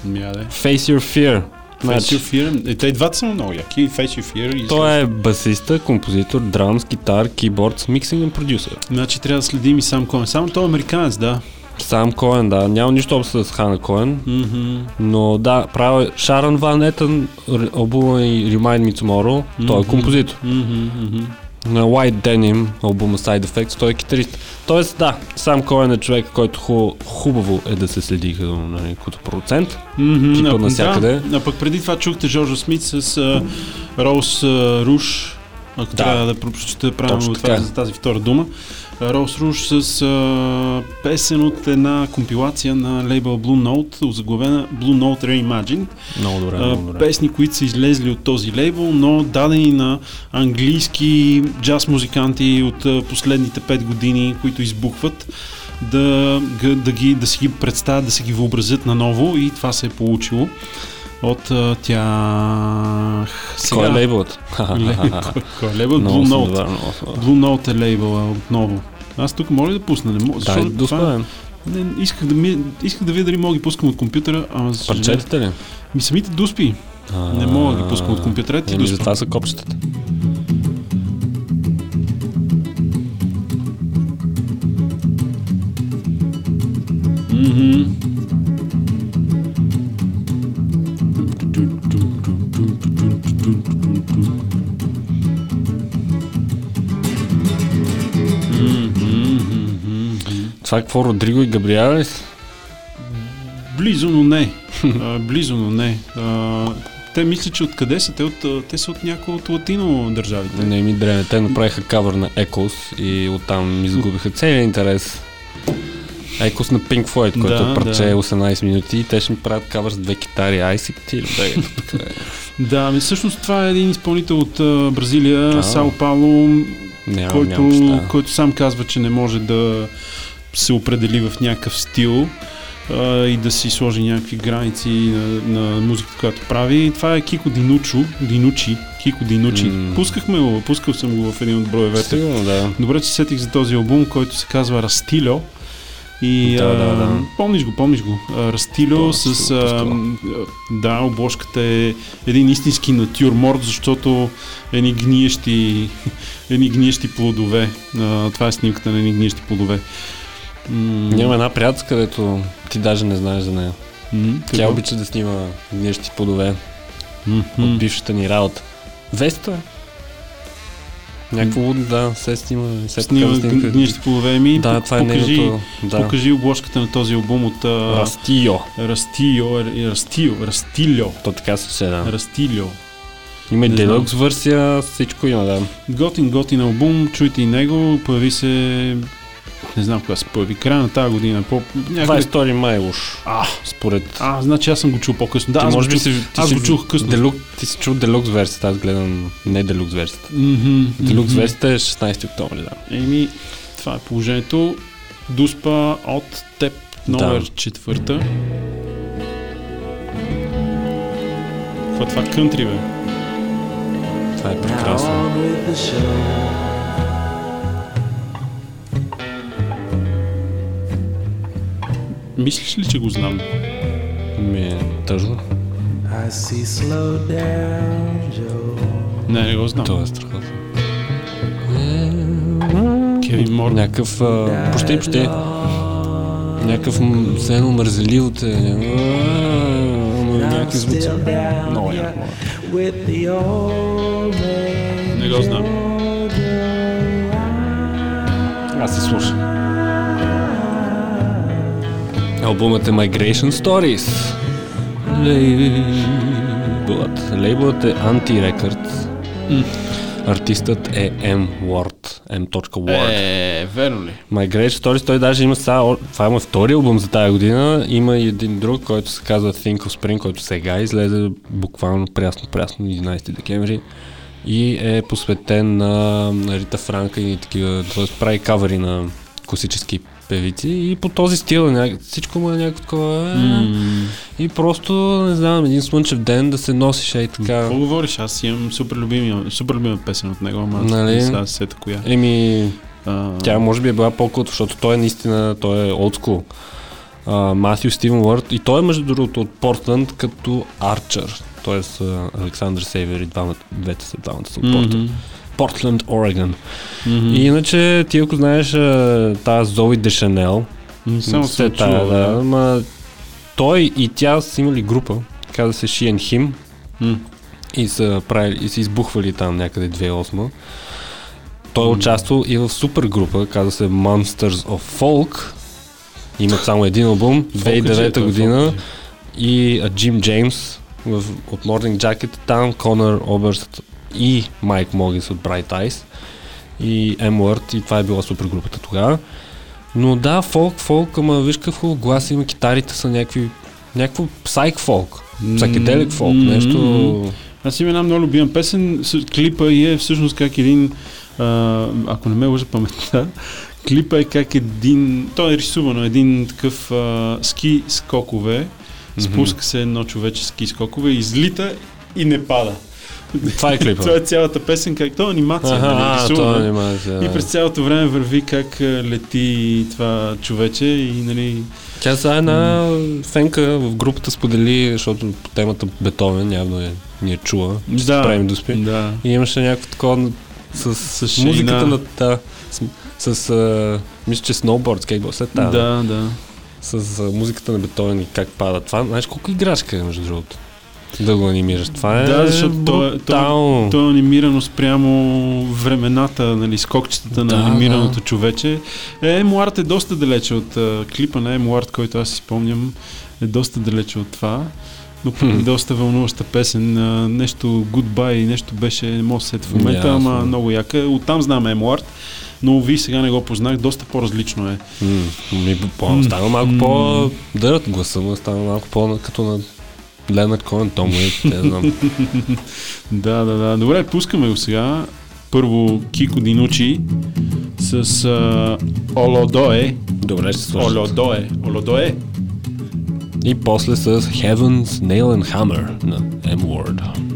Мяде. Face Your Fear. Значи, Fear. Те и двата са много яки. Face Fear и... той е басиста, композитор, драмс, гитар, кейборд, миксинг и продюсер. Значи трябва да следим и сам Коен. Само той е американец, да. Сам Коен, да. Няма нищо общо с Хана Коен. Мгм. Но да, правил е Шаран Ван Етън, албума и Remind Me Tomorrow, той е композитор. Мгм, мгм. На White Denim, албума Side Effects, той е китарист. Тоест, да, сам Коен е човек, който ху, хубаво е да се следи като, нали, като продуцент. Мгм, Пипа а, навсякъде. Да, а пък преди това чухте Жоржо Смит с а, Роуз а, Руш. Ако Да. трябва да прочета правилно това, за тази втора дума. Роуз Руш с а, песен от една компилация на лейбъл Blue Note, озаглавена Blue Note Reimagined. Много добре, А, много добре. песни, които са излезли от този лейбъл, но дадени на английски джаз музиканти от а, последните 5 години, които избухват, да, да, ги, да си ги представят, да си ги въобразят наново и това се е получило от а, тях. Кой е лейбълът? Лей- кой- Кой е лейбъл? Много Blue Note. Blue Note е лейбъла отново. Аз тук мога ли да пусна? Не мога. Защото да това- не, исках, да ми, исках да видя дали мога да ги пускам от компютъра, ама за Парчетите ли? Ми самите дуспи. Не мога да ги пускам от компютъра. Ти Еми, дуспа. затова са копчетата. Мгм. Това е какво, Родриго и ли са? Близо, но не. А, близо, но не. А, те мисля, че откъде са? Те, от, те са от някои от латино държавите. Не ми дреме. Те направиха кавър на Echoes и оттам ми изгубиха целият интерес. Echoes на Pink Floyd, което Да, парче да. 18 минути и те ще ми правят кавър с две китари. Ти, бе. Да, ами всъщност това е един изпълнител от а, Бразилия. Сао Пауло, който, който сам казва, че не може да се определи в някакъв стил а, и да си сложи някакви граници на, на музиката, която прави. И това е Кико Динучо, Динучи, Кико Динучи. М. Пускахме го, пускал съм го в един от броевете. Сигурно, да. Добре, че сетих за този албум, който се казва Растило. И Да, а, да, да. помниш го, помниш го. Да, с... А, да, обложката е един истински натюрморт, защото едни гниещи, едни гниещи плодове. А, това е снимката на едни гниещи плодове. М, Няма една приятелка, където ти даже не знаеш за нея. м, Тя какво? обича да снима гнещи плодове м. от бившата ни работа. Веста. Някакво лудо, да, се снима. Се Снима показва снимка. г- гниещи плодове. Ми, Да, това е покажи, нейното. Да. покажи обложката на този албум от Растио. Растио, Растио, Растилио. То така се да. Растилио. Има и делюкс версия, всичко има, да. Готин, готин албум, чуйте и него, появи се, не знам кога се появи, края на тази година, по някъде... 22 май уж. А, Според... а, значи аз съм го чул по-късно. Да, ти аз може би си, ти аз си го чух късно. Делюк, ти си чул делюкс версията, аз гледам не делюкс версията. Мгм, Делюкс мгм. версията е 16 октомври, да. Еми, това е положението. Дуспа от теб, номер четвърта. Това, това кънтри, бе. Това е прекрасно. Мислиш ли, че го знам? Ми е тъжно. Не, не го знам. Това е страхотно. Кевин Мор. Някакъв... а, Почти, почти. Някакъв все едно мързеливото е. Някакви звуци. Много яко. Не го знам. Аз се слушам. Албумът е Migration Stories. Лейбълът. Лейбълът е Anti-Records. М. Артистът е M. Ward. M.Ward. Е, верно ли? Migration Stories, той даже има сега, това е му втори албум за тази година, има и един друг, който се казва Think of Spring, който сега излезе буквално прясно-прясно 11 декември и е посветен на, на Рита Франка и такива, т.е. прави кавери на класически певици и по този стил е няк... всичко му е някакво такова е, М, и просто, не знам, един слънчев ден да се носиш ей така. Какво говориш? Аз имам супер любима, супер любима песен от него, ама Нали? сега се сета коя. Еми, А, Тя може би е била по-култ, защото той е наистина, той е олдскул. Матю Стивен Уърд и той е между другото от Портланд като Арчер. А, Александър Сейвер и двамата, двете са двамата са от Портланд. мгм, Портленд, Орегон. мгм. И иначе ти ако знаеш тази Зои Дешанел, Само тая, чувал, да, да. ма, той и тя са имали група, каза се She and Him М, и са, правили, и са избухвали там някъде 2008. Той е участвал и в супер група, казва се Monsters of Folk. Имат само един албум, Folk е, че е 2009 година. И а, Джим Джеймс в, от Morning Jacket, там Конър Оберст и Майк Могис от Bright Eyes и M Word и това е била супер групата тогава. Но да, фолк, фолк, ама виж хубав глас има, китарите са някакви, някакво псайк фолк, псакеделик фолк, М, нещо... Аз имам една много любима песен, клипа и е всъщност как един, а, ако не ме лъжа паметта, клипа е как един, той е рисувано, един такъв а, ски скокове, спуска се едно човече ски скокове, излита и не пада. Това е клипа. Това е цялата песен, как то е анимация, Аха, нали, а, рисувана. това няма да... И през цялото време върви как лети това човече и нали... Тя са една фенка в групата сподели, защото темата Бетовен явно е, ни е чула, Да. да. правим доспи. Да. И имаше някакво такова с, С с музиката на... Да, с, с а, мисля, че сноуборд, скейтборд, след това. Да, да. С а, музиката на Бетовен и как пада. Това, знаеш колко играчка е, между другото? Да го анимираш. Това е Да, защото то е- то- брутално. То е анимирано спрямо времената, нали, скокчетата Да, на анимираното да. човече. Е, Емуарт е доста далече от а, клипа на Емуарт, който аз си спомням, е доста далече от това. Но пък е Хм. доста вълнуваща песен. А, нещо Goodbye, нещо беше, не мога да се сетя в момента, Ясно. ама много яка. Оттам знам Емуарт, но ви сега не го познах, доста по-различно е. М, Ми, по, стана малко м. по-дърт гласа му, стана малко по като на Ленард Коен, Том Уейт, не знам. Да, да, да. Добре, пускаме го сега. Първо Кико Динучи с а, Олодое. Добре, ще слушат. Олодое. Олодое. И после с Heaven's Nail and Hammer на M-Word.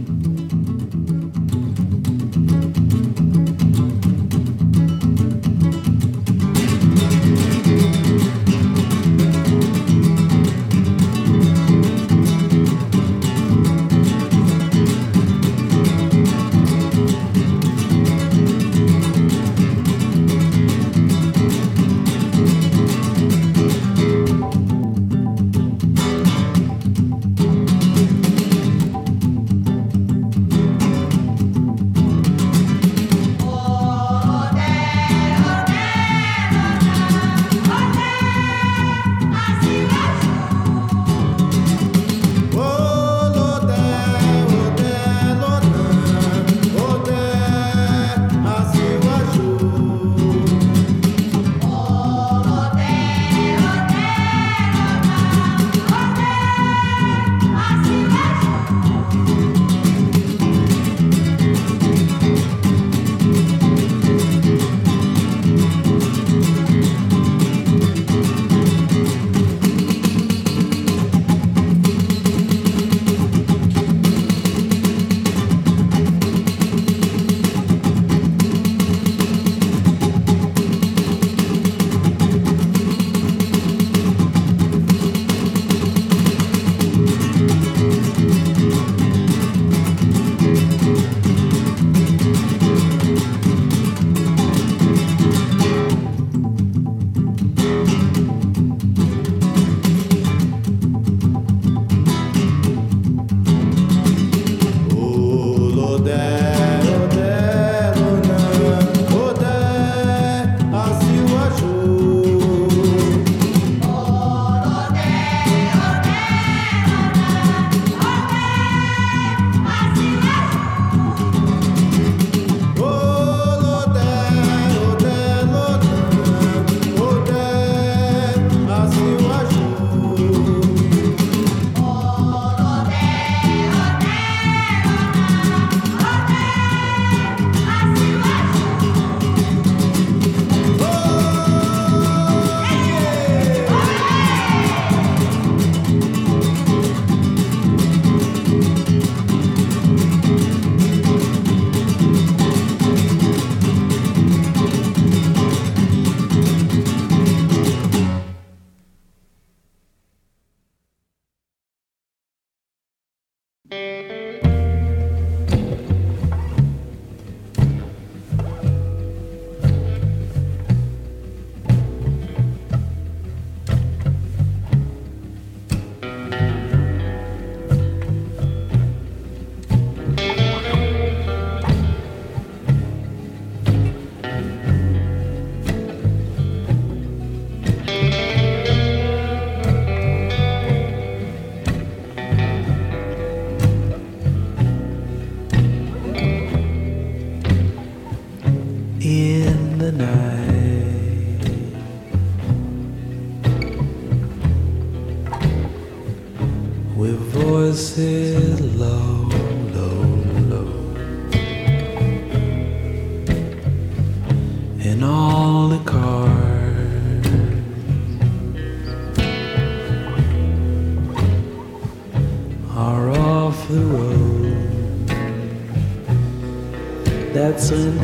dancing.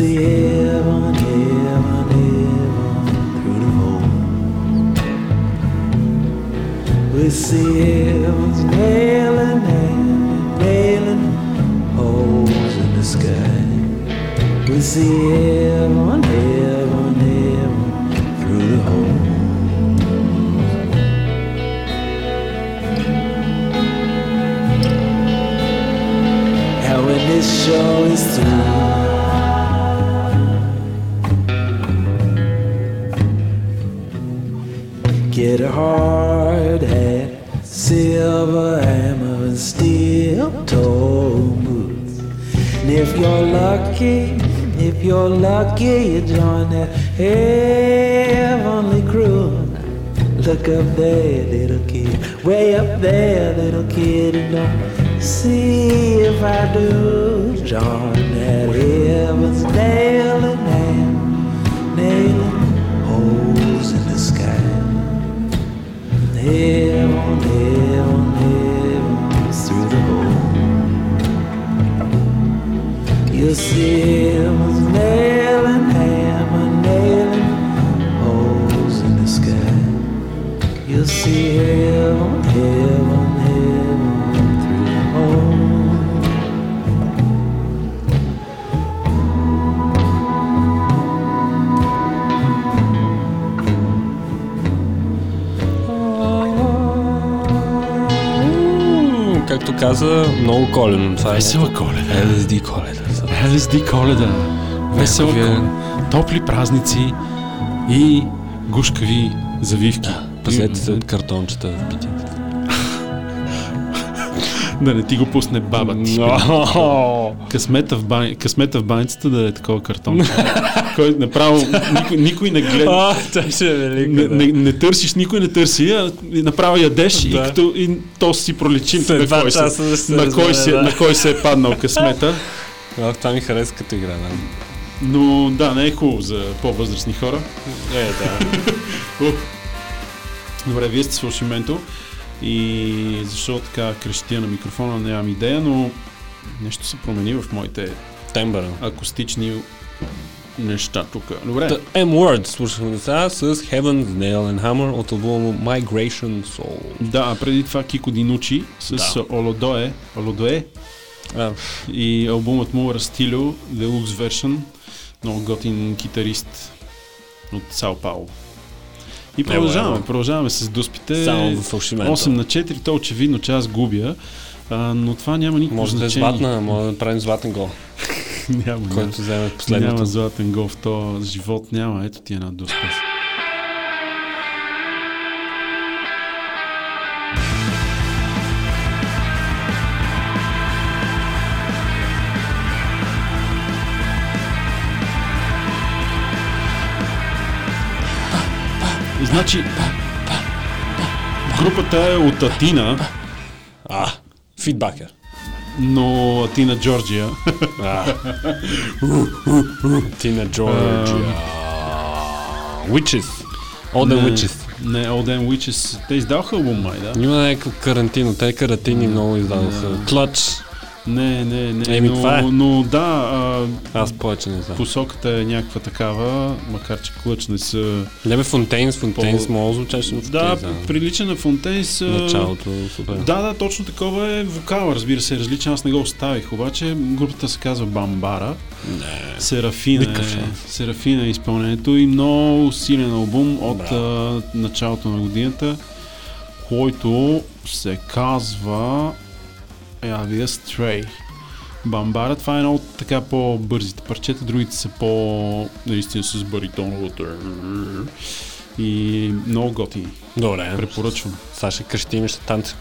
see it. топли празници и гушкави завивки. Пазете се от картончета в битите. да не ти го пусне баба ти. No. Късмета, в бани... Късмета в баницата да е такова картон. Кой направо никой, никой не гледа. А, е велико, не, да. не, не, търсиш, никой не търси, а направо ядеш да. и, като, и то си пролечи на кой, да на, кой се, да. на кой се е паднал късмета. това ми харесва като игра. Да. Но да, не е хубаво за по-възрастни хора. Е, да. Добре, вие сте с Менто и защо така крещия на микрофона, нямам идея, но нещо се промени в моите тембъра. Акустични неща тук. Добре. The M-Word слушахме сега с Heaven's Nail and Hammer от албума Migration Soul. Да, а преди това Кико Динучи с да. Олодое, Олодое а. и албумът му Растилио Deluxe Version много готин китарист от Сао Пауло. И продължаваме, ево. продължаваме с дуспите. само в фалшимента. 8 на 4, то очевидно, че аз губя, а, но това няма никакво Може да е значение. златна, може да направим златен гол, няма, няма. който вземе последното. Няма златен гол в то живот, няма. Ето ти една дуспа. Значи, групата е от Атина, А, фидбакер. но Атина, Джорджия. А. Тина Джорджия. Witches. Не, Witches. Не, Olden Witches. Те издаваха албум май, да? Има някакво карантино. Те карантини много издадоха. Клъч. Не, не, не. Еми, но, това е. но да, а, Аз повече не знам. посоката е някаква такава, макар че клъч не са... Лебе Фонтейнс, Фонтейнс По- много звучеше на Да, Фонтейнс. прилича на Фонтейнс. Началото, супер. Да, да, точно такова е вокала, разбира се, е различен, аз не го оставих, обаче групата се казва Бамбара, Не. Серафина, Никакъв е. Серафина е изпълнението и много силен албум от Браво. а, началото на годината, който се казва я видя Stray. Бамбара, това е едно от така по-бързите парчета, другите са по наистина с баритоновото и много готини. Добре. Препоръчвам. Сега ще крещим и ще танци.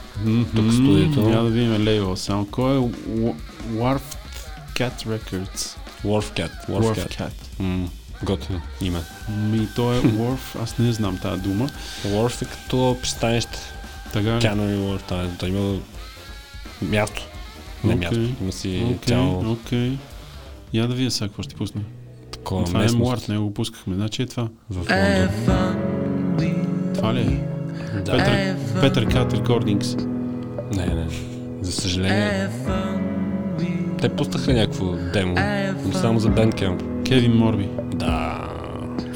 Тук в студиото. Няма да видим лейбъл само. Кой е Wa- Warf Cat Records? Warf Cat. Warf Warf Cat. Готино име. Ми, то е Warf, аз не знам тази дума. Warf е като пристанище. Така? Canary Wharf. Той има място. Не Окей. място. Има си Окей, цяло окей. Я да видя сега какво ще ти пусне. такова това е местност Муарт, не го пускахме. Значи е това. в Лондон. Това ли е? Да. Петър, Петър Кат Рекордингс. Не, не. За съжаление. Те пуснаха някакво демо. но Само за Bandcamp. Кевин Морби. Да.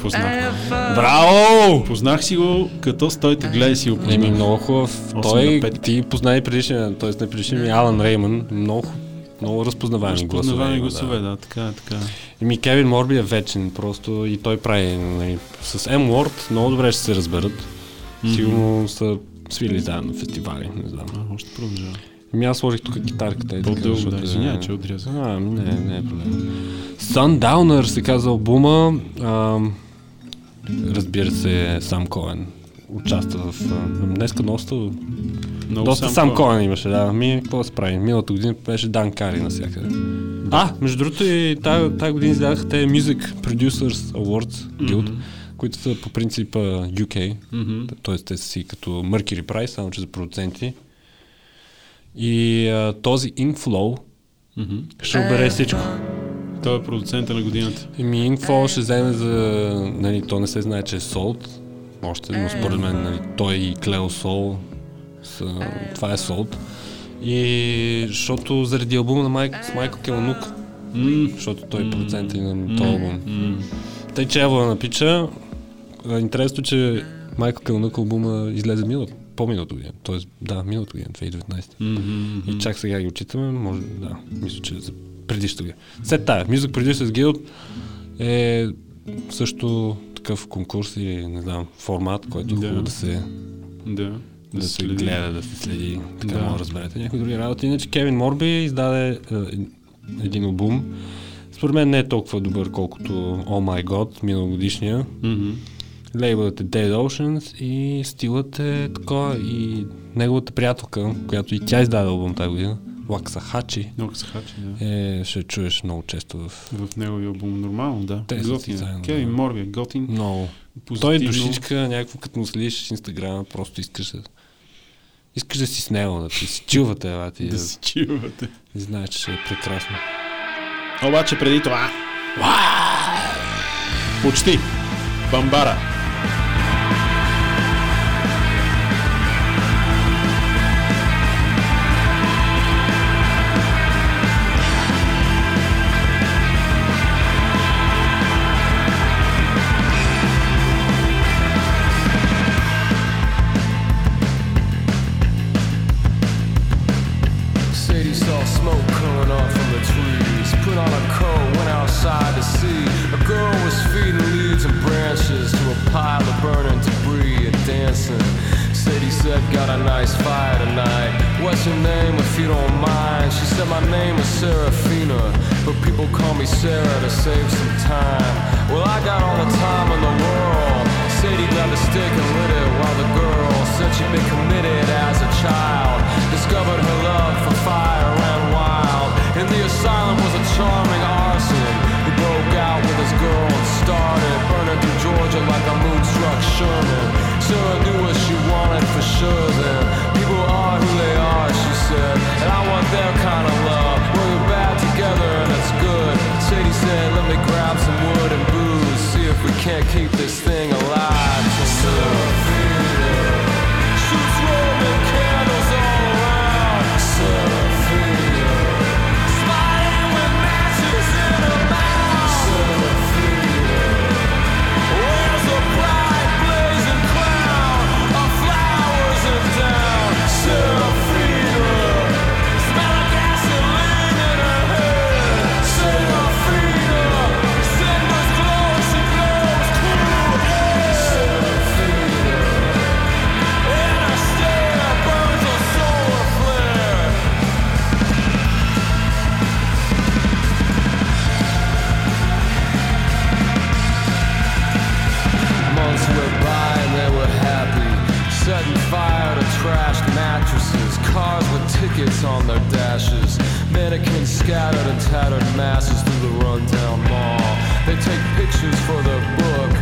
Познах. Браво! Познах си го, като стойте гледай си го Еми, познах. много хубав. Той, на ти позна и предишния, т.е. не предишния ми, Алан Реймън. Много, много разпознаваеми гласове. Разпознавани има, гласове, да. да, така, така. Еми, Кевин Морби е вечен просто и той прави нали, с M-Word много добре ще се разберат. Сигурно са свили заедно на фестивали, не знам. А, още продължава. Ами аз сложих тук китарката По-дълго, да, е- извинявай, че отрязах. А, не, не е проблем. Sundowner се казва албума. А, разбира се, Сам Коен участва в... Днеска доста, Много доста сам Сам Коен. Имаше, да. Ми, какво да се прави? Миналата година беше Дан Кари навсякъде. А, между другото и тази, година издадаха те Music Producers Awards Guild, които са по принцип а, UK, Мгм. т.е. те са си като Mercury Price, само че за продуценти. И а, този Inflow Мгм. ще обере всичко. Той е продуцента на годината. Еми, инфо ще вземе за... Нали, то не се знае, че е Солт. Още, но според мен нали, той и Клео Сол са, това е Солт. И защото заради албума на Майк, с Майкъл Келанук, М, защото той е продуцент и на този албум. м. Тъй, че ево да напича, интересно, че Майкъл Келанук албума излезе миналата, по-миналата година. Тоест, да, миналата година, 2019. Мгм, И чак сега ги отчитаме, може, да, мисля, че за предишната година. След тая, Music Producers Guild е също такъв конкурс или, не знам, формат, който е Да. хубаво да се, Да. да се следи. гледа, да се следи, така Да. да. да разберете някои други работи. Иначе Кевин Морби издаде е, един албум. Според мен не е толкова добър, колкото Oh My God, миналогодишния. Лейбълът е Dead Oceans и стилът е такова и неговата приятелка, която и тя издаде албум тази година, Лакса Хачи, Много се хачи, да. е, ще чуеш много често в В неговия албум нормално, да. Те готин. заедно, Кевин да. Готин. много. Той е душичка, някакво като му следиш в Инстаграма, просто искаш да искаш да си с него, да си чилвате, а ти Да си чивате. и знаеш, че ще е прекрасно. Обаче преди това... Почти. Бамбара. Your name if you don't mind? She said, My name is Serafina, but people call me Sarah to save some time. Well, I got all the time in the world. Sadie grabbed a stick and lit it while the girl said she'd been committed as a child. Discovered her love for fire ran wild. In the asylum was a charming arson out with his girl and started burning through Georgia like a moonstruck Sherman. Sarah knew what she wanted for sure then. People are who they are, she said, and I want their kind of love. Where we're bad together and it's good. Sadie said, let me grab some wood and booze, see if we can't keep this thing alive. Seraphina, cars with tickets on their dashes, mannequins scattered in tattered masses through the rundown mall. They take pictures for their book,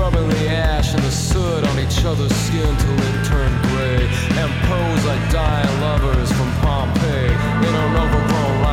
rubbing the ash and the soot on each other's skin till it turned gray, and pose like dying lovers from Pompeii in an overgrown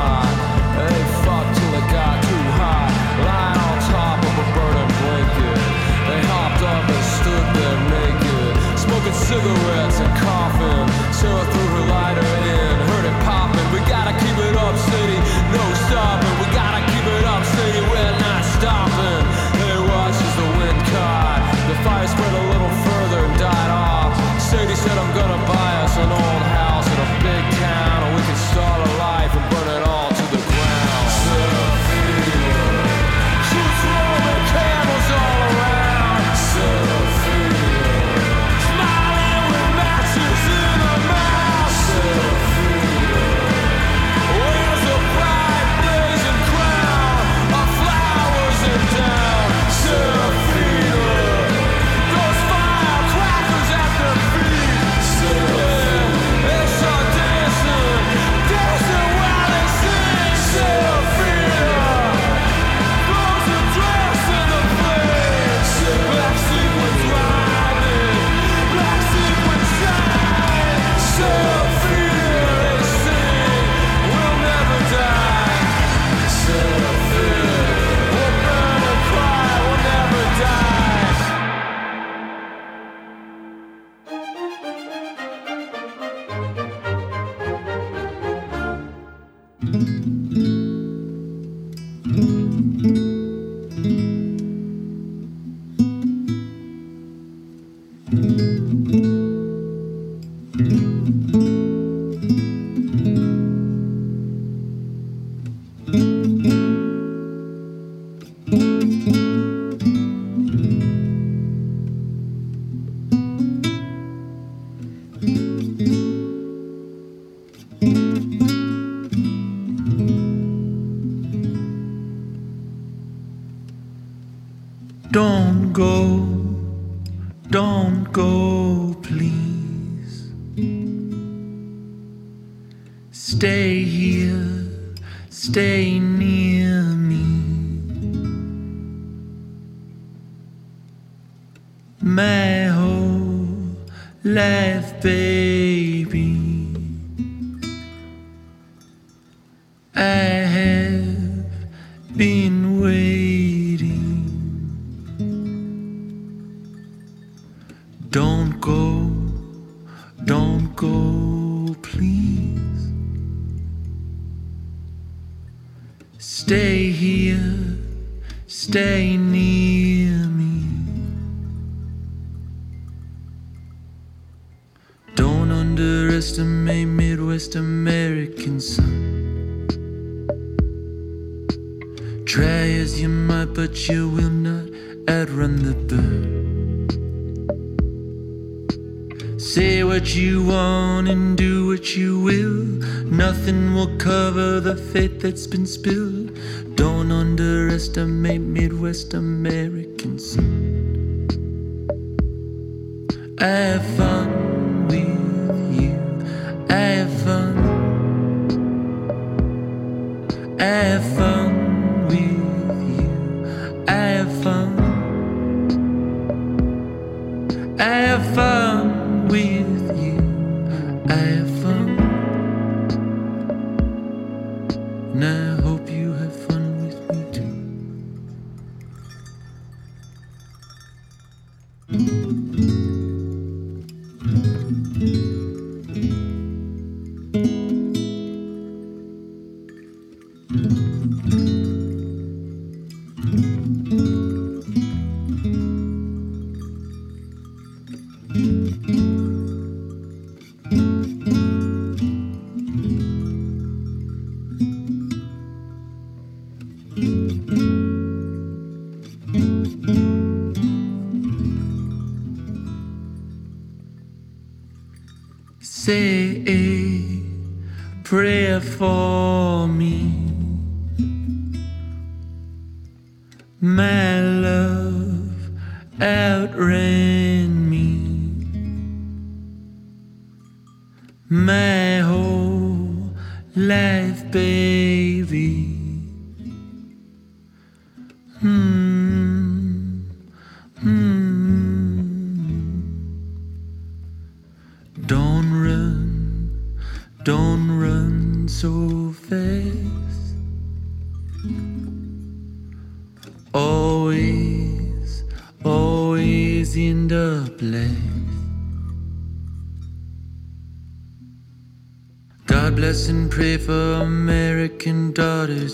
Midwest American sun. I have fun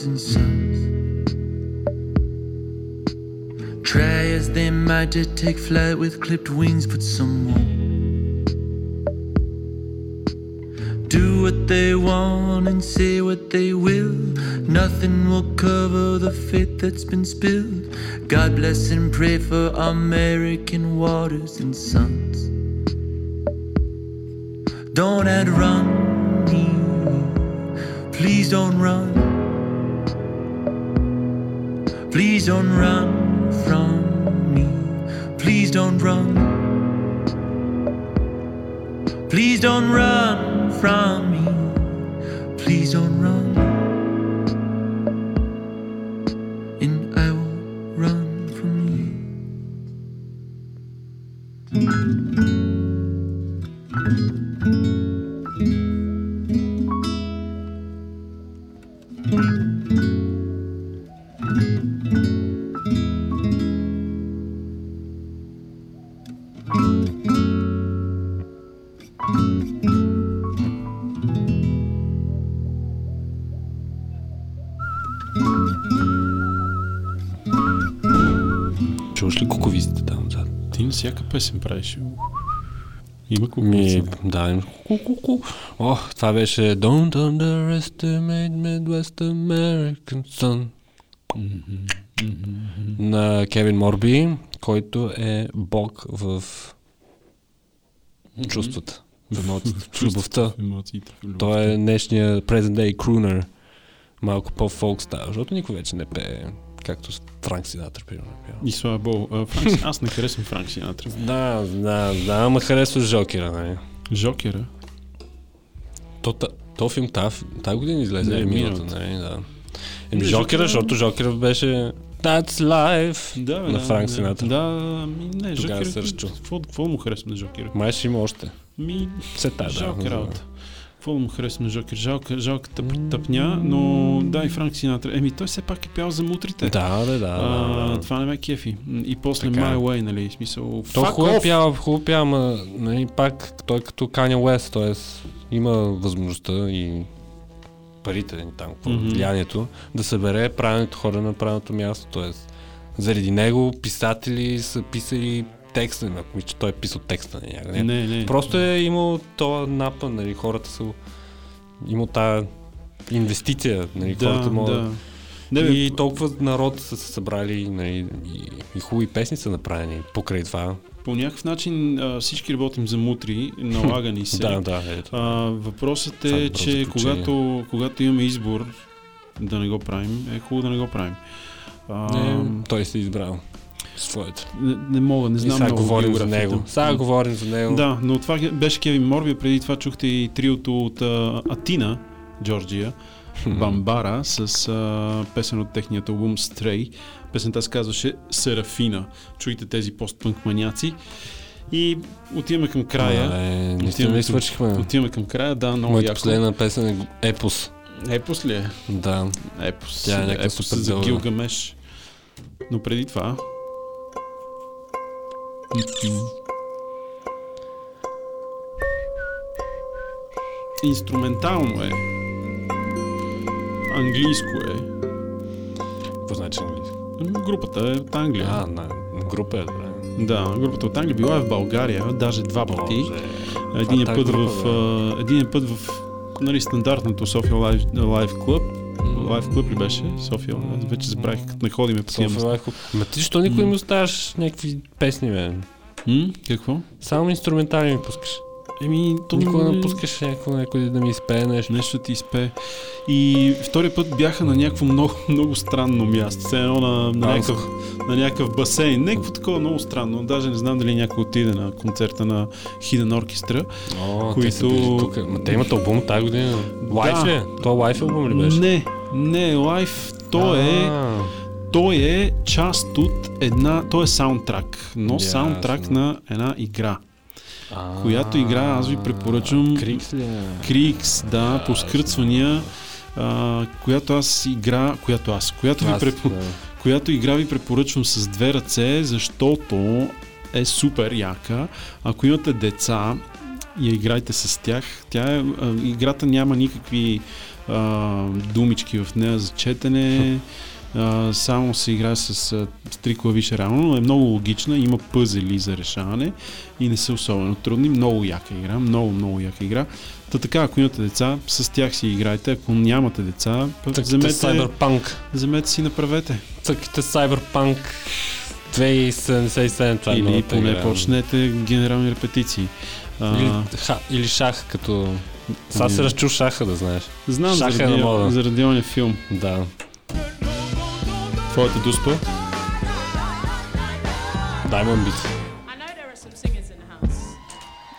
and sons. Try as they might to take flight with clipped wings, but some won't. Do what they want and say what they will. Nothing will cover the fate that's been spilled. God bless and pray for American waters and sons. Don't outrun me. Please don't run. Please don't run from me. Please don't run. Please don't run from всяка песен правиш. Има кукувица. да, им- ку-ку-ку. О, това беше Don't underestimate Midwest American Sun на Кевин Морби, който е бог в чувствата. В емоциите. в любовта. Той е днешния present day crooner. Малко по-фолк става, защото никой вече не пее, както Франк Синатър, примерно. е. И. А, Франк, аз не харесвам Франк Синатра. Да, да, да, ама харесваш Жокера, нали? Жокера. То, то филм тази та година излезе, Не, миналата. нали, да. Еми Жокера, защото Жокера беше That's Life Да, на Франк да, Синатър. Да, ми не, Тогава Жокера. се. Какво, какво му харесва на Жокера? Май ще има още. Ми, Все тая, да. Какво му харесва на Жокер? Жалка, жалка тъп, тъпня, но да, и Франк Синатра. Еми, той все пак е пял за мутрите. Да, да, да. А, да, да. това не ме кефи. И после Така е. My Way, нали, смисъл... То fuck хубаво пява, хубаво пява, ама нали, пак той е като Kanye West, т.е. има възможността и парите там, какво, Мгм. влиянието, да събере правилните хора на правилното място. Т.е. заради него писатели са писали текста, ако че той е писал текста на някъде. Не, не. Просто е имал това напън, нали, хората са имал тази инвестиция, нали, да, хората могат да. Не, бе, и толкова народ са се събрали нали, и, и хубави песни са направени покрай това. по някакъв начин а, всички работим за мутри, налага ни се. Да, да, ето. А, въпросът е е, добро че когато, когато имаме избор да не го правим, е хубаво да не го правим. А, Не, той се избрал своето. не, не мога, не И знам сега много говорим за него. Сега говорим за него. Да, но това беше Кевин Морби, преди това чухте и триото от а, Атина, Джорджия, Бамбара, с а, песен от техният албум Stray. Песента се казваше Серафина. Чуйте тези постпънк маняци. И отиваме към края. Е, наистина Отиваме свършихме? Отиваме към края, да, много Моята яко. последна песен е Епос. Епос ли е? Да. Епос. Тя е някаква Епос за. Гилгамеш. Но преди това... Инструментално е. Английско е. Какво значи английски? Групата е от Англия. А, на група е добре. Да, групата от Англия била е в България, даже два пъти. Един е път група, в, един е път в нали, стандартното София Лайв, Лайв Клуб. Лайв Клуб ли беше? София. Аз вече забравих, като не ходиме по София. Лайф Клуб. Ма ти защо никой ми оставаш някакви песни, бе? М? Какво? Само инструментални ми пускаш. Еми, то Никога не не пускаш някой, някой да ми изпее нещо. Нещо ти изпе. И втория път бяха на някакво много, много странно място. Все едно на, на, някакъв, на някакъв басейн. Някакво такова много странно. Даже не знам дали някой отиде на концерта на Hidden Orchestra. О, които- те тук. Ма те имат албум тази година. Лайф ли е? То лайф албум ли беше? Не, не е лайф. То е, А, той е част от една, той е саундтрак, но Ясно. саундтрак на една игра. А, Която игра аз ви препоръчвам. Крикс ли е? Крикс, да, по скръцвания, а, която аз игра, която аз, която, ви която игра ви препоръчвам с две ръце, защото е супер яка. Ако имате деца, я играйте с тях. Тя е, а, играта няма никакви а, думички в нея за четене. А, само се играе с, а, с три клавиша реално, но е много логична, има пъзели за решаване и не са особено трудни. Много яка игра, много, много яка игра. Та така, ако имате деца, с тях си играйте. Ако нямате деца, пък вземете, Cyberpunk. вземете си направете. Цъките Cyberpunk 2077. Това е Или новата поне игра. почнете генерални репетиции. Или, ха, или шах, като... Сега се Ами- разчу шаха, да знаеш. знам шах е заради, на мода. заради филм. Да. Твоята дуспа? Diamond Beat.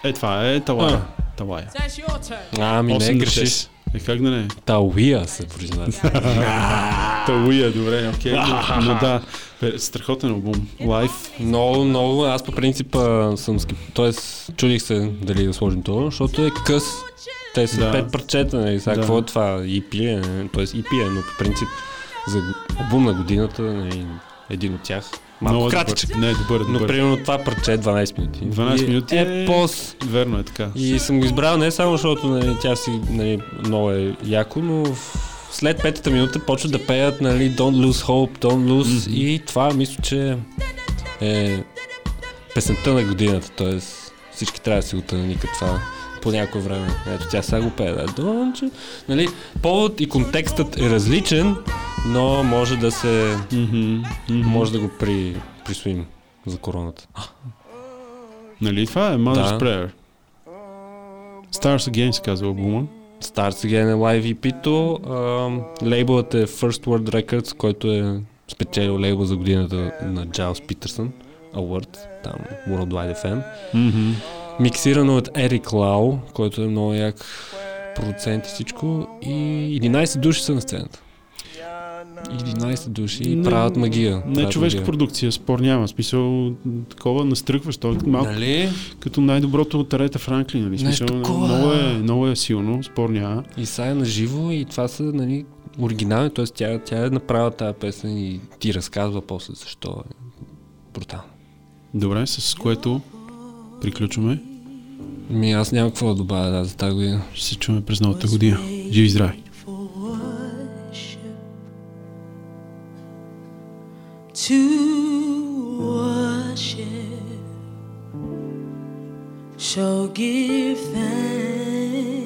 Е, това е Талая. Талая. Your turn. Ами не 8 на грешиш. 6. Е, как да не? Тауия се произнася. Талуя, добре, окей. но, но да, бе, страхотен албум. Лайф. много, много. Аз по принцип а, съм скип... Тоест, чудих се дали да сложим това, защото е къс. Те са Да. пет парчета, нали? Сега Да. какво е това? EP е? Тоест EP е, но по принцип за албум на годината, нали, един от тях. Малко Много е кратичък. добър. Не, добър, Но добър. примерно това парче е 12 минути. 12 И минути е е- пост. Верно е така. И съм го избрал не само защото нали, тя си нали, много е яко, но след петата минута почват да пеят нали, Don't lose hope, don't lose и това мисля, че е песента на годината, т.е. всички трябва да си го тънаникат това по някое време. Ето тя сега го пее. Да. Don't Нали, повод и контекстът е различен, но може да се Мгм, мгм. може да го при, присвоим за короната. Нали това е Mother's Да. Prayer. Stars Again се казва албума. Stars Again е Live EP-то. Лейбълът е First World Records, който е спечелил лейбъл за годината на Джайлс Питърсън Award, там Worldwide FM. Мгм. Миксирано от Ерик Лау, който е много як продуцент и всичко. И 11 души са на сцената. 11 души и правят магия. Не правят човешка магия. продукция, спор няма. Смисъл, такова настръхваш. Той е малко Нали? като най-доброто от Арета Франклин. Нали? Смисъл, такова. много, е, много е силно, спор няма. И сега е на живо и това са нали, оригинални, т.е. Тя, тя е направила тази песен и ти разказва после защо е брутално. Добре, с което приключваме. Ми аз нямам какво да добавя да, за тази година. Ще се чуваме през новата година. Живи и здрави! for worship to worship shall give thanks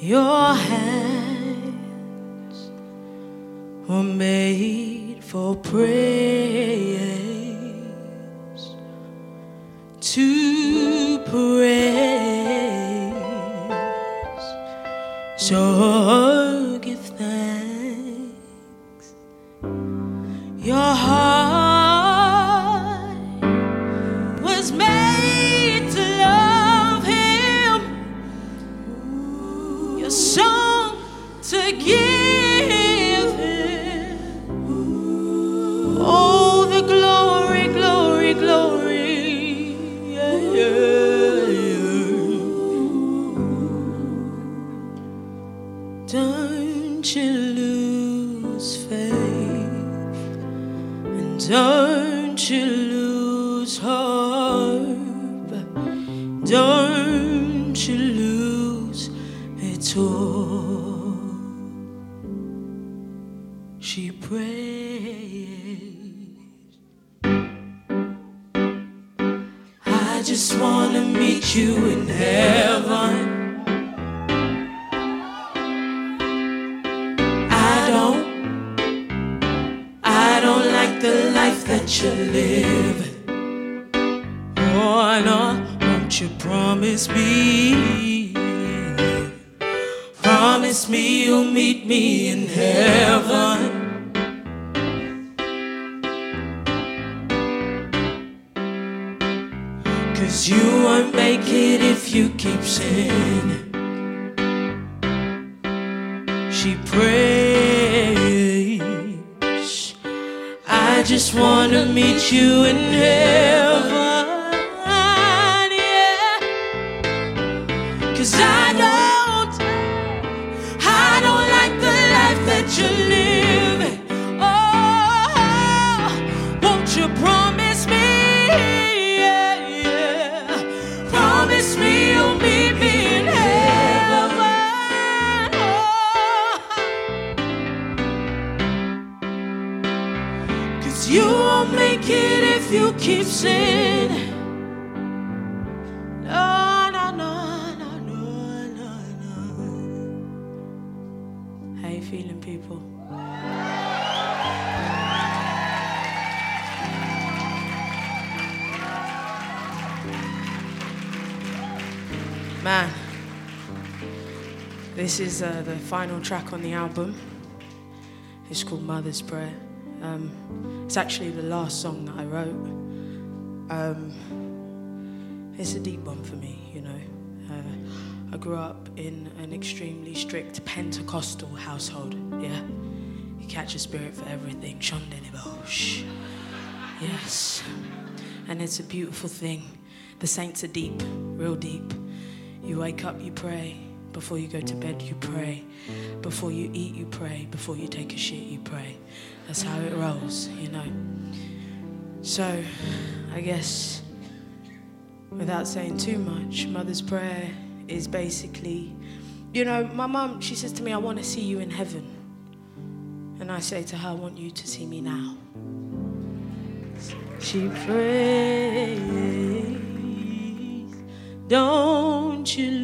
your hands were made for praying to praise. So give thanks. Track on the album. It's called Mother's Prayer. Um, it's actually the last song that I wrote. Um, it's a deep one for me, you know. Uh, I grew up in an extremely strict Pentecostal household, yeah. You catch a spirit for everything. Shondenibosh. Yes. And it's a beautiful thing. The saints are deep, real deep. You wake up, you pray. Before you go to bed, you pray. Before you eat, you pray. Before you take a shit, you pray. That's how it rolls, you know. So, I guess, without saying too much, Mother's Prayer is basically, you know, my mum, she says to me, I want to see you in heaven. And I say to her, I want you to see me now. She prays, don't you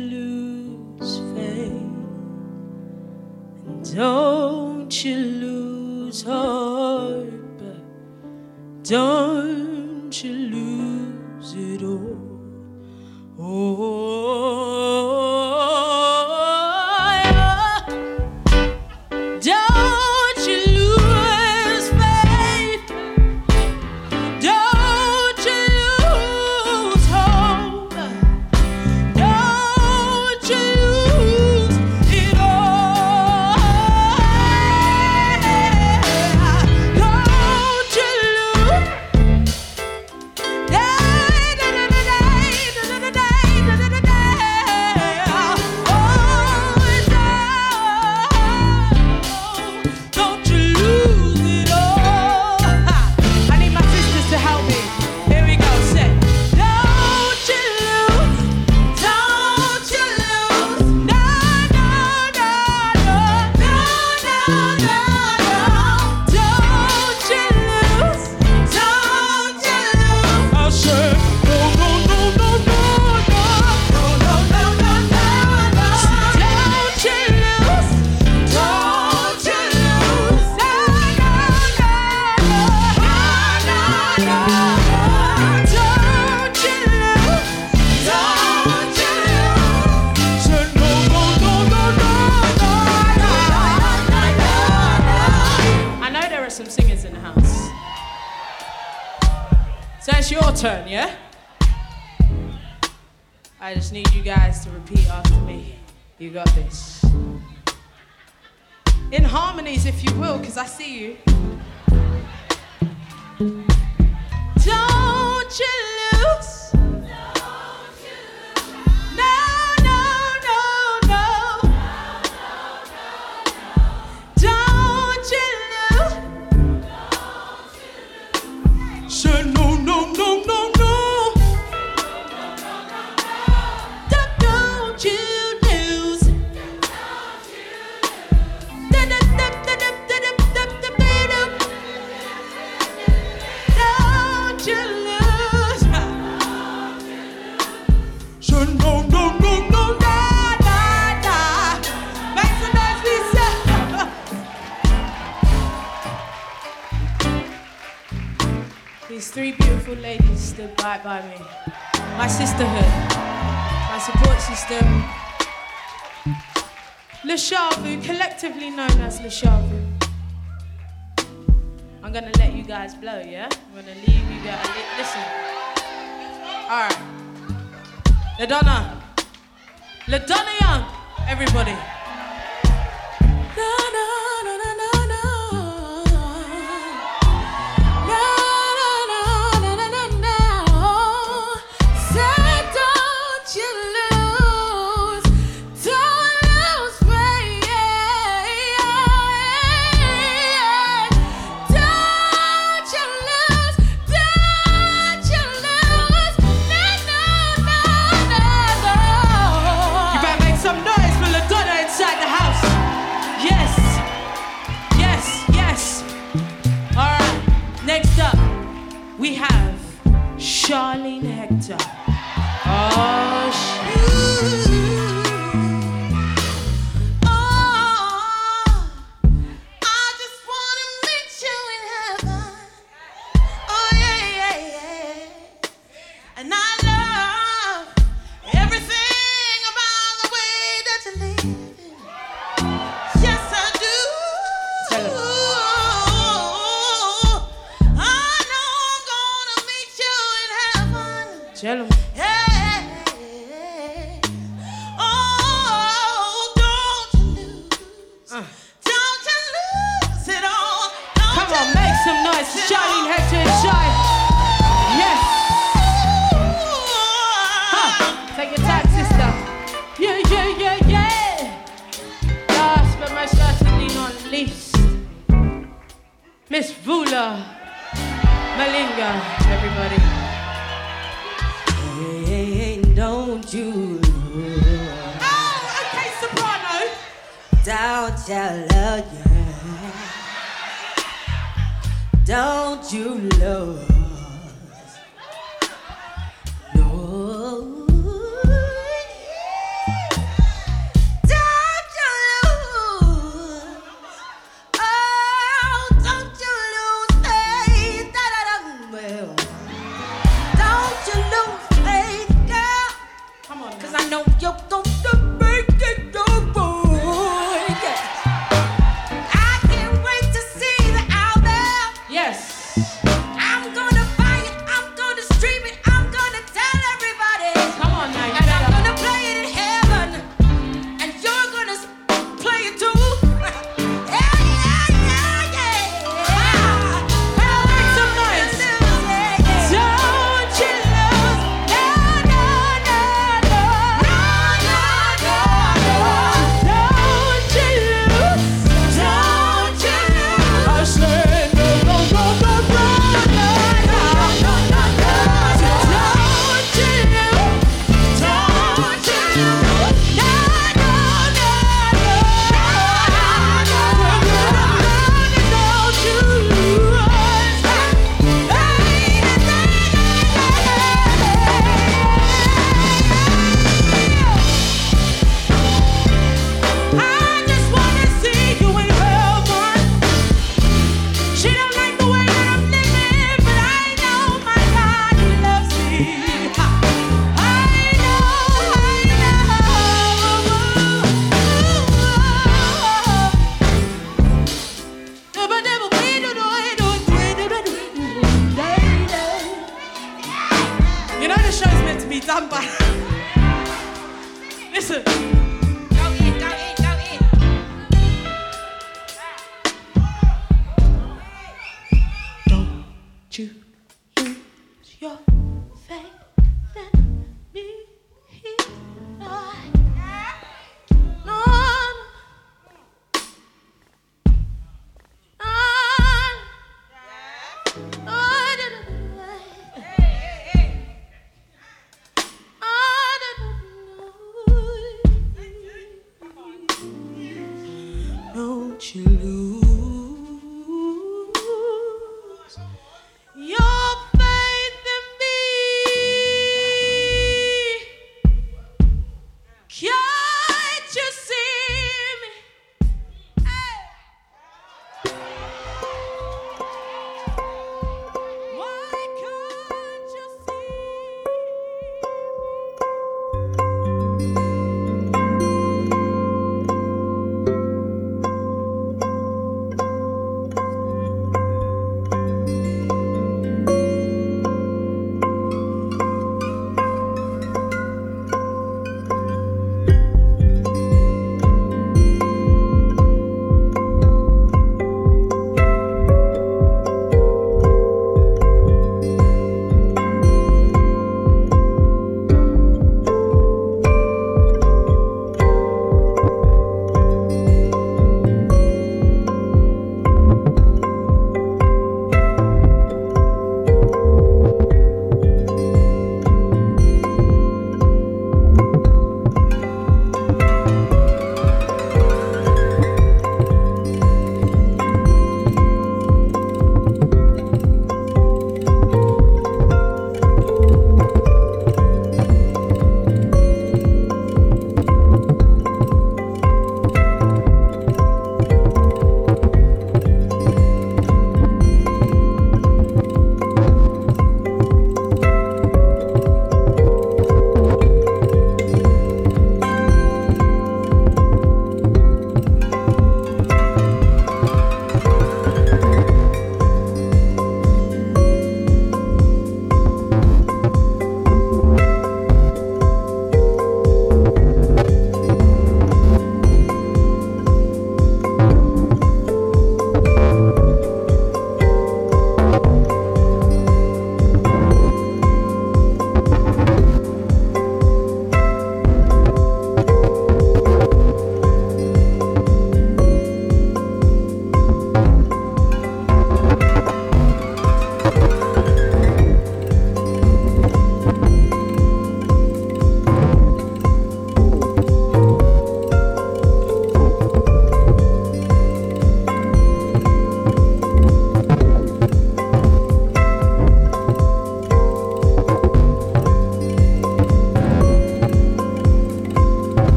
ladies stood by by me. My sisterhood, my support system. Le Charvu, collectively known as Le Charvu. I'm gonna let you guys blow, yeah? I'm gonna leave you guys. Listen. Alright. LaDonna. LaDonna Young, everybody.